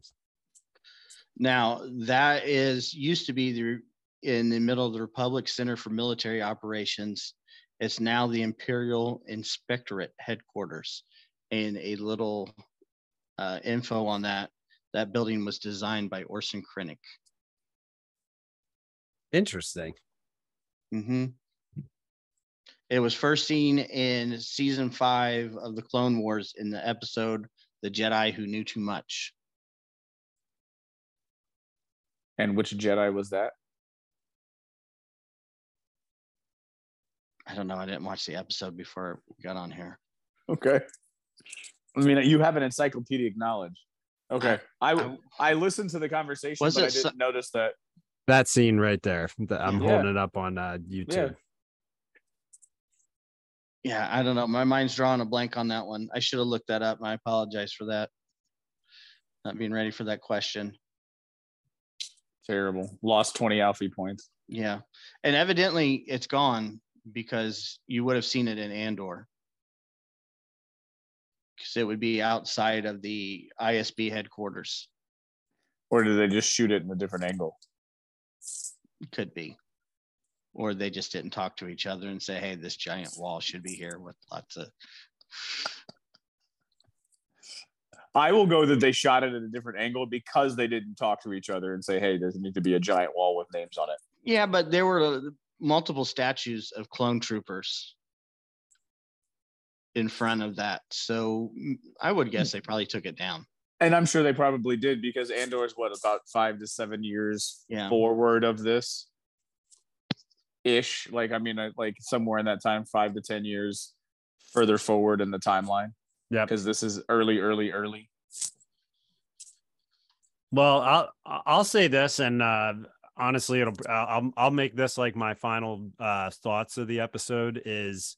Now that is used to be the in the middle of the Republic Center for Military Operations. It's now the Imperial Inspectorate headquarters. And a little uh, info on that. That building was designed by Orson Krennic. Interesting. hmm It was first seen in season five of the Clone Wars in the episode "The Jedi Who Knew Too Much." And which Jedi was that? I don't know. I didn't watch the episode before we got on here. Okay. I mean, you have an encyclopedic knowledge. Okay. I I- I listened to the conversation, but I it didn't notice that. That scene right there. that I'm Yeah. holding it up on uh, YouTube. Yeah, yeah, I don't know. My mind's drawing a blank on that one. I should have looked that up. I apologize for that. Not being ready for that question. Terrible. Lost 20 Alfie points. Yeah. And evidently it's gone because you would have seen it in Andor. Because it would be outside of the ISB headquarters. Or did they just shoot it in a different angle? Could be. Or they just didn't talk to each other and say, hey, this giant wall should be here with lots of I will go that they shot it at a different angle because they didn't talk to each other and say, hey, it need to be a giant wall with names on it? Yeah, but there were multiple statues of clone troopers in front of that. So mm, I would guess they probably took it down. And I'm sure they probably did because Andor is what, about five to seven years Yeah. forward of this ish. Like, I mean, uh, like somewhere in that time, five to 10 years further forward in the timeline. Yeah. Because this is early, early, early. Well, I'll I'll say this, and uh, honestly, it'll I'll I'll make this like my final uh, thoughts of the episode is.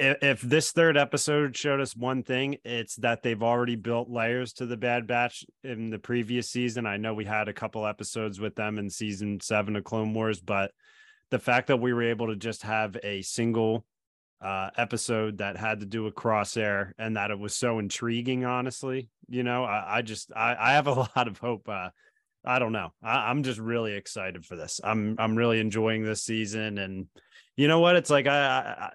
If, this third episode showed us one thing, it's that they've already built layers to the Bad Batch in the previous season. I know we had a couple episodes with them in season seven of Clone Wars, but the fact that we were able to just have a single uh, episode that had to do with Crosshair and that it was so intriguing, honestly, you know, I, I just I, I have a lot of hope. Uh, I don't know. I, I'm just really excited for this. I'm I'm really enjoying this season, and you know what? It's like I I-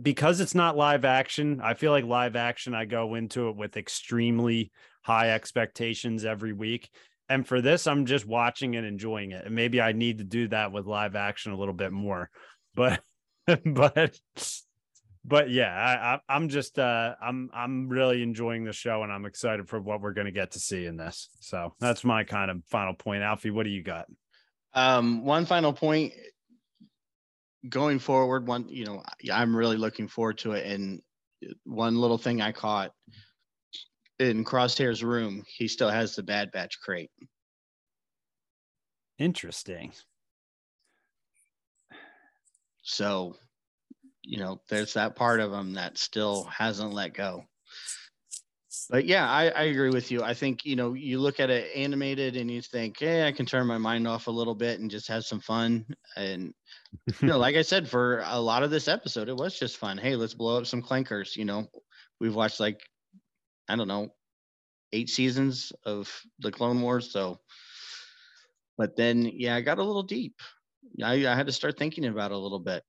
because it's not live action. I feel like live action. I go into it with extremely high expectations every week. And for this, I'm just watching and enjoying it. And maybe I need to do that with live action a little bit more. But but but yeah, I, I I'm just uh I'm I'm really enjoying the show and I'm excited for what we're gonna get to see in this. So that's my kind of final point. Alfie, what do you got? Um, one final point going forward, one, you know, I- I'm really looking forward to it. And one little thing I caught in Crosshair's room, he still has the Bad Batch crate. Interesting. So, you know, there's that part of him that still hasn't let go. But yeah, I, I agree with you. I think, you know, you look at it animated and you think, hey, I can turn my mind off a little bit and just have some fun. And, you know, like I said, for a lot of this episode, it was just fun. Hey, let's blow up some clankers. You know, we've watched like, I don't know, eight seasons of the Clone Wars. So, but then, yeah, I got a little deep. I, I had to start thinking about it a little bit.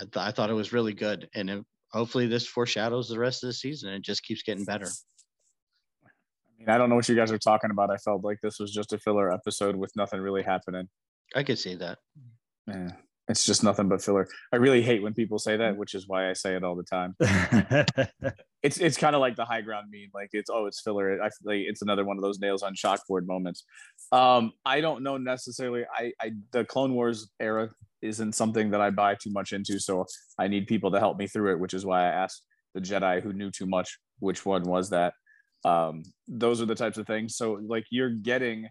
It, I, th- I thought it was really good, and it, hopefully this foreshadows the rest of the season. It just keeps getting better. I mean, I don't know what you guys are talking about. I felt like this was just a filler episode with nothing really happening. I could see that. Yeah. It's just nothing but filler. I really hate when people say that, which is why I say it all the time. it's it's kind of like the high ground meme. Like it's oh, it's filler. I feel like it's another one of those nails on chalkboard moments. Um, I don't know necessarily. I, I the Clone Wars era isn't something that I buy too much into, so I need people to help me through it, which is why I asked the Jedi who knew too much which one was that. Um, those are the types of things. So like you're getting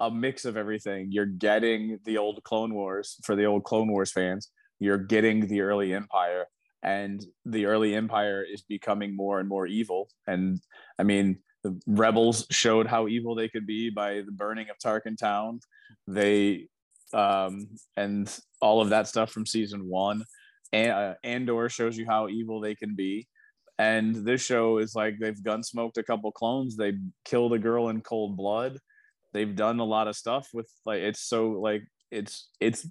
a mix of everything. You're getting the old Clone Wars for the old Clone Wars fans. You're getting the early Empire, and the early Empire is becoming more and more evil. And I mean, the rebels showed how evil they could be by the burning of Tarkintown. They um, and all of that stuff from season one. And uh, Andor shows you how evil they can be. And this show is like they've gun smoked a couple clones. They killed a girl in cold blood they've done a lot of stuff with like it's so like it's it's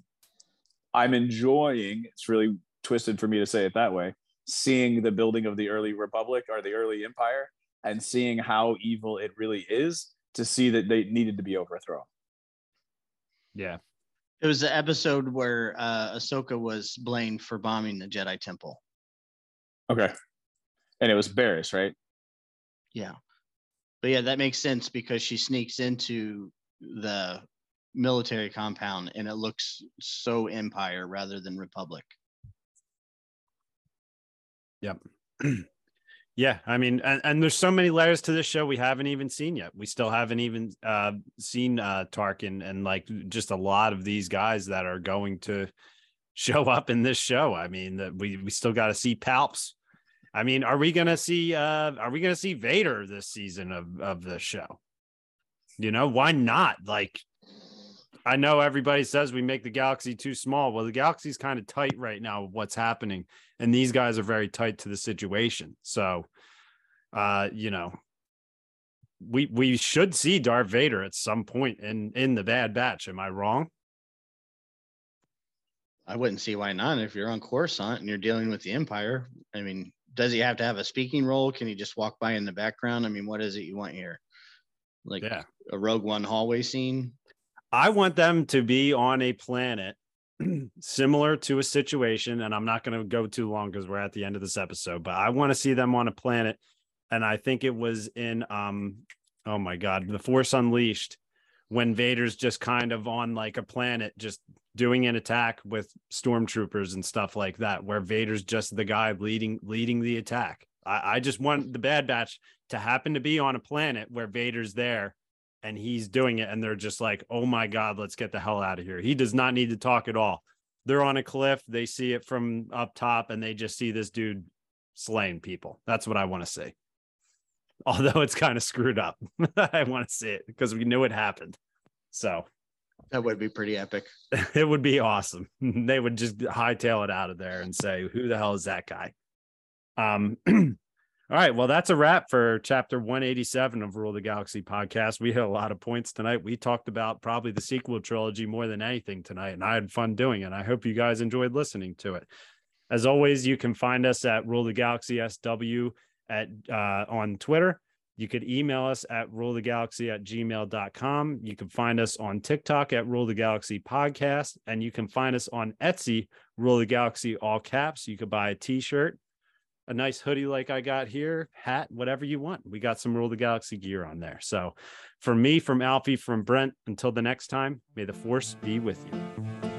i'm enjoying it's really twisted for me to say it that way seeing the building of the early republic or the early empire and seeing how evil it really is to see that they needed to be overthrown yeah it was the episode where uh ahsoka was blamed for bombing the jedi temple okay and it was Barriss right yeah but yeah, that makes sense because she sneaks into the military compound and it looks so empire rather than republic. Yep. yeah, I mean, and, and, there's so many layers to this show we haven't even seen yet. We still haven't even uh, seen uh, Tarkin and like just a lot of these guys that are going to show up in this show. I mean, that we we still got to see Palps I mean, are we gonna see uh are we gonna see Vader this season of of the show? You know, why not? Like I know everybody says we make the galaxy too small. Well, the galaxy's kind of tight right now what's happening. And these guys are very tight to the situation. So uh, you know, we we should see Darth Vader at some point in in the Bad Batch. Am I wrong? I wouldn't see why not. If you're on Coruscant and you're dealing with the Empire, I mean, does he have to have a speaking role? Can he just walk by in the background? I mean, what is it you want here? Like yeah. a Rogue One hallway scene? I want them to be on a planet similar to a situation, and I'm not going to go too long because we're at the end of this episode, but I want to see them on a planet. And I think it was in um, oh my god, The Force Unleashed when Vader's just kind of on like a planet, just doing an attack with stormtroopers and stuff like that, where Vader's just the guy leading leading the attack. I, I just want the Bad Batch to happen to be on a planet where Vader's there and he's doing it, and they're just like, "Oh my god, let's get the hell out of here." He does not need to talk at all. They're on a cliff, they see it from up top, and they just see this dude slaying people. That's what I want to see. Although it's kind of screwed up, I want to see it because we knew it happened. So that would be pretty epic. it would be awesome. they would just hightail it out of there and say, "Who the hell is that guy?" Um. all right. Well, that's a wrap for chapter 187 of Rule the Galaxy podcast. We hit a lot of points tonight. We talked about probably the sequel trilogy more than anything tonight, and I had fun doing it. I hope you guys enjoyed listening to it. As always, you can find us at Rule the Galaxy SW at uh, on Twitter you could email us at rulethegalaxy at gmail.com. You can find us on TikTok at Rule the Galaxy Podcast, and you can find us on Etsy, Rule the Galaxy, all caps. You could buy a t shirt, a nice hoodie like I got here, hat, whatever you want. We got some Rule the Galaxy gear on there. So, for me, from Alfie, from Brent, until the next time, may the force be with you.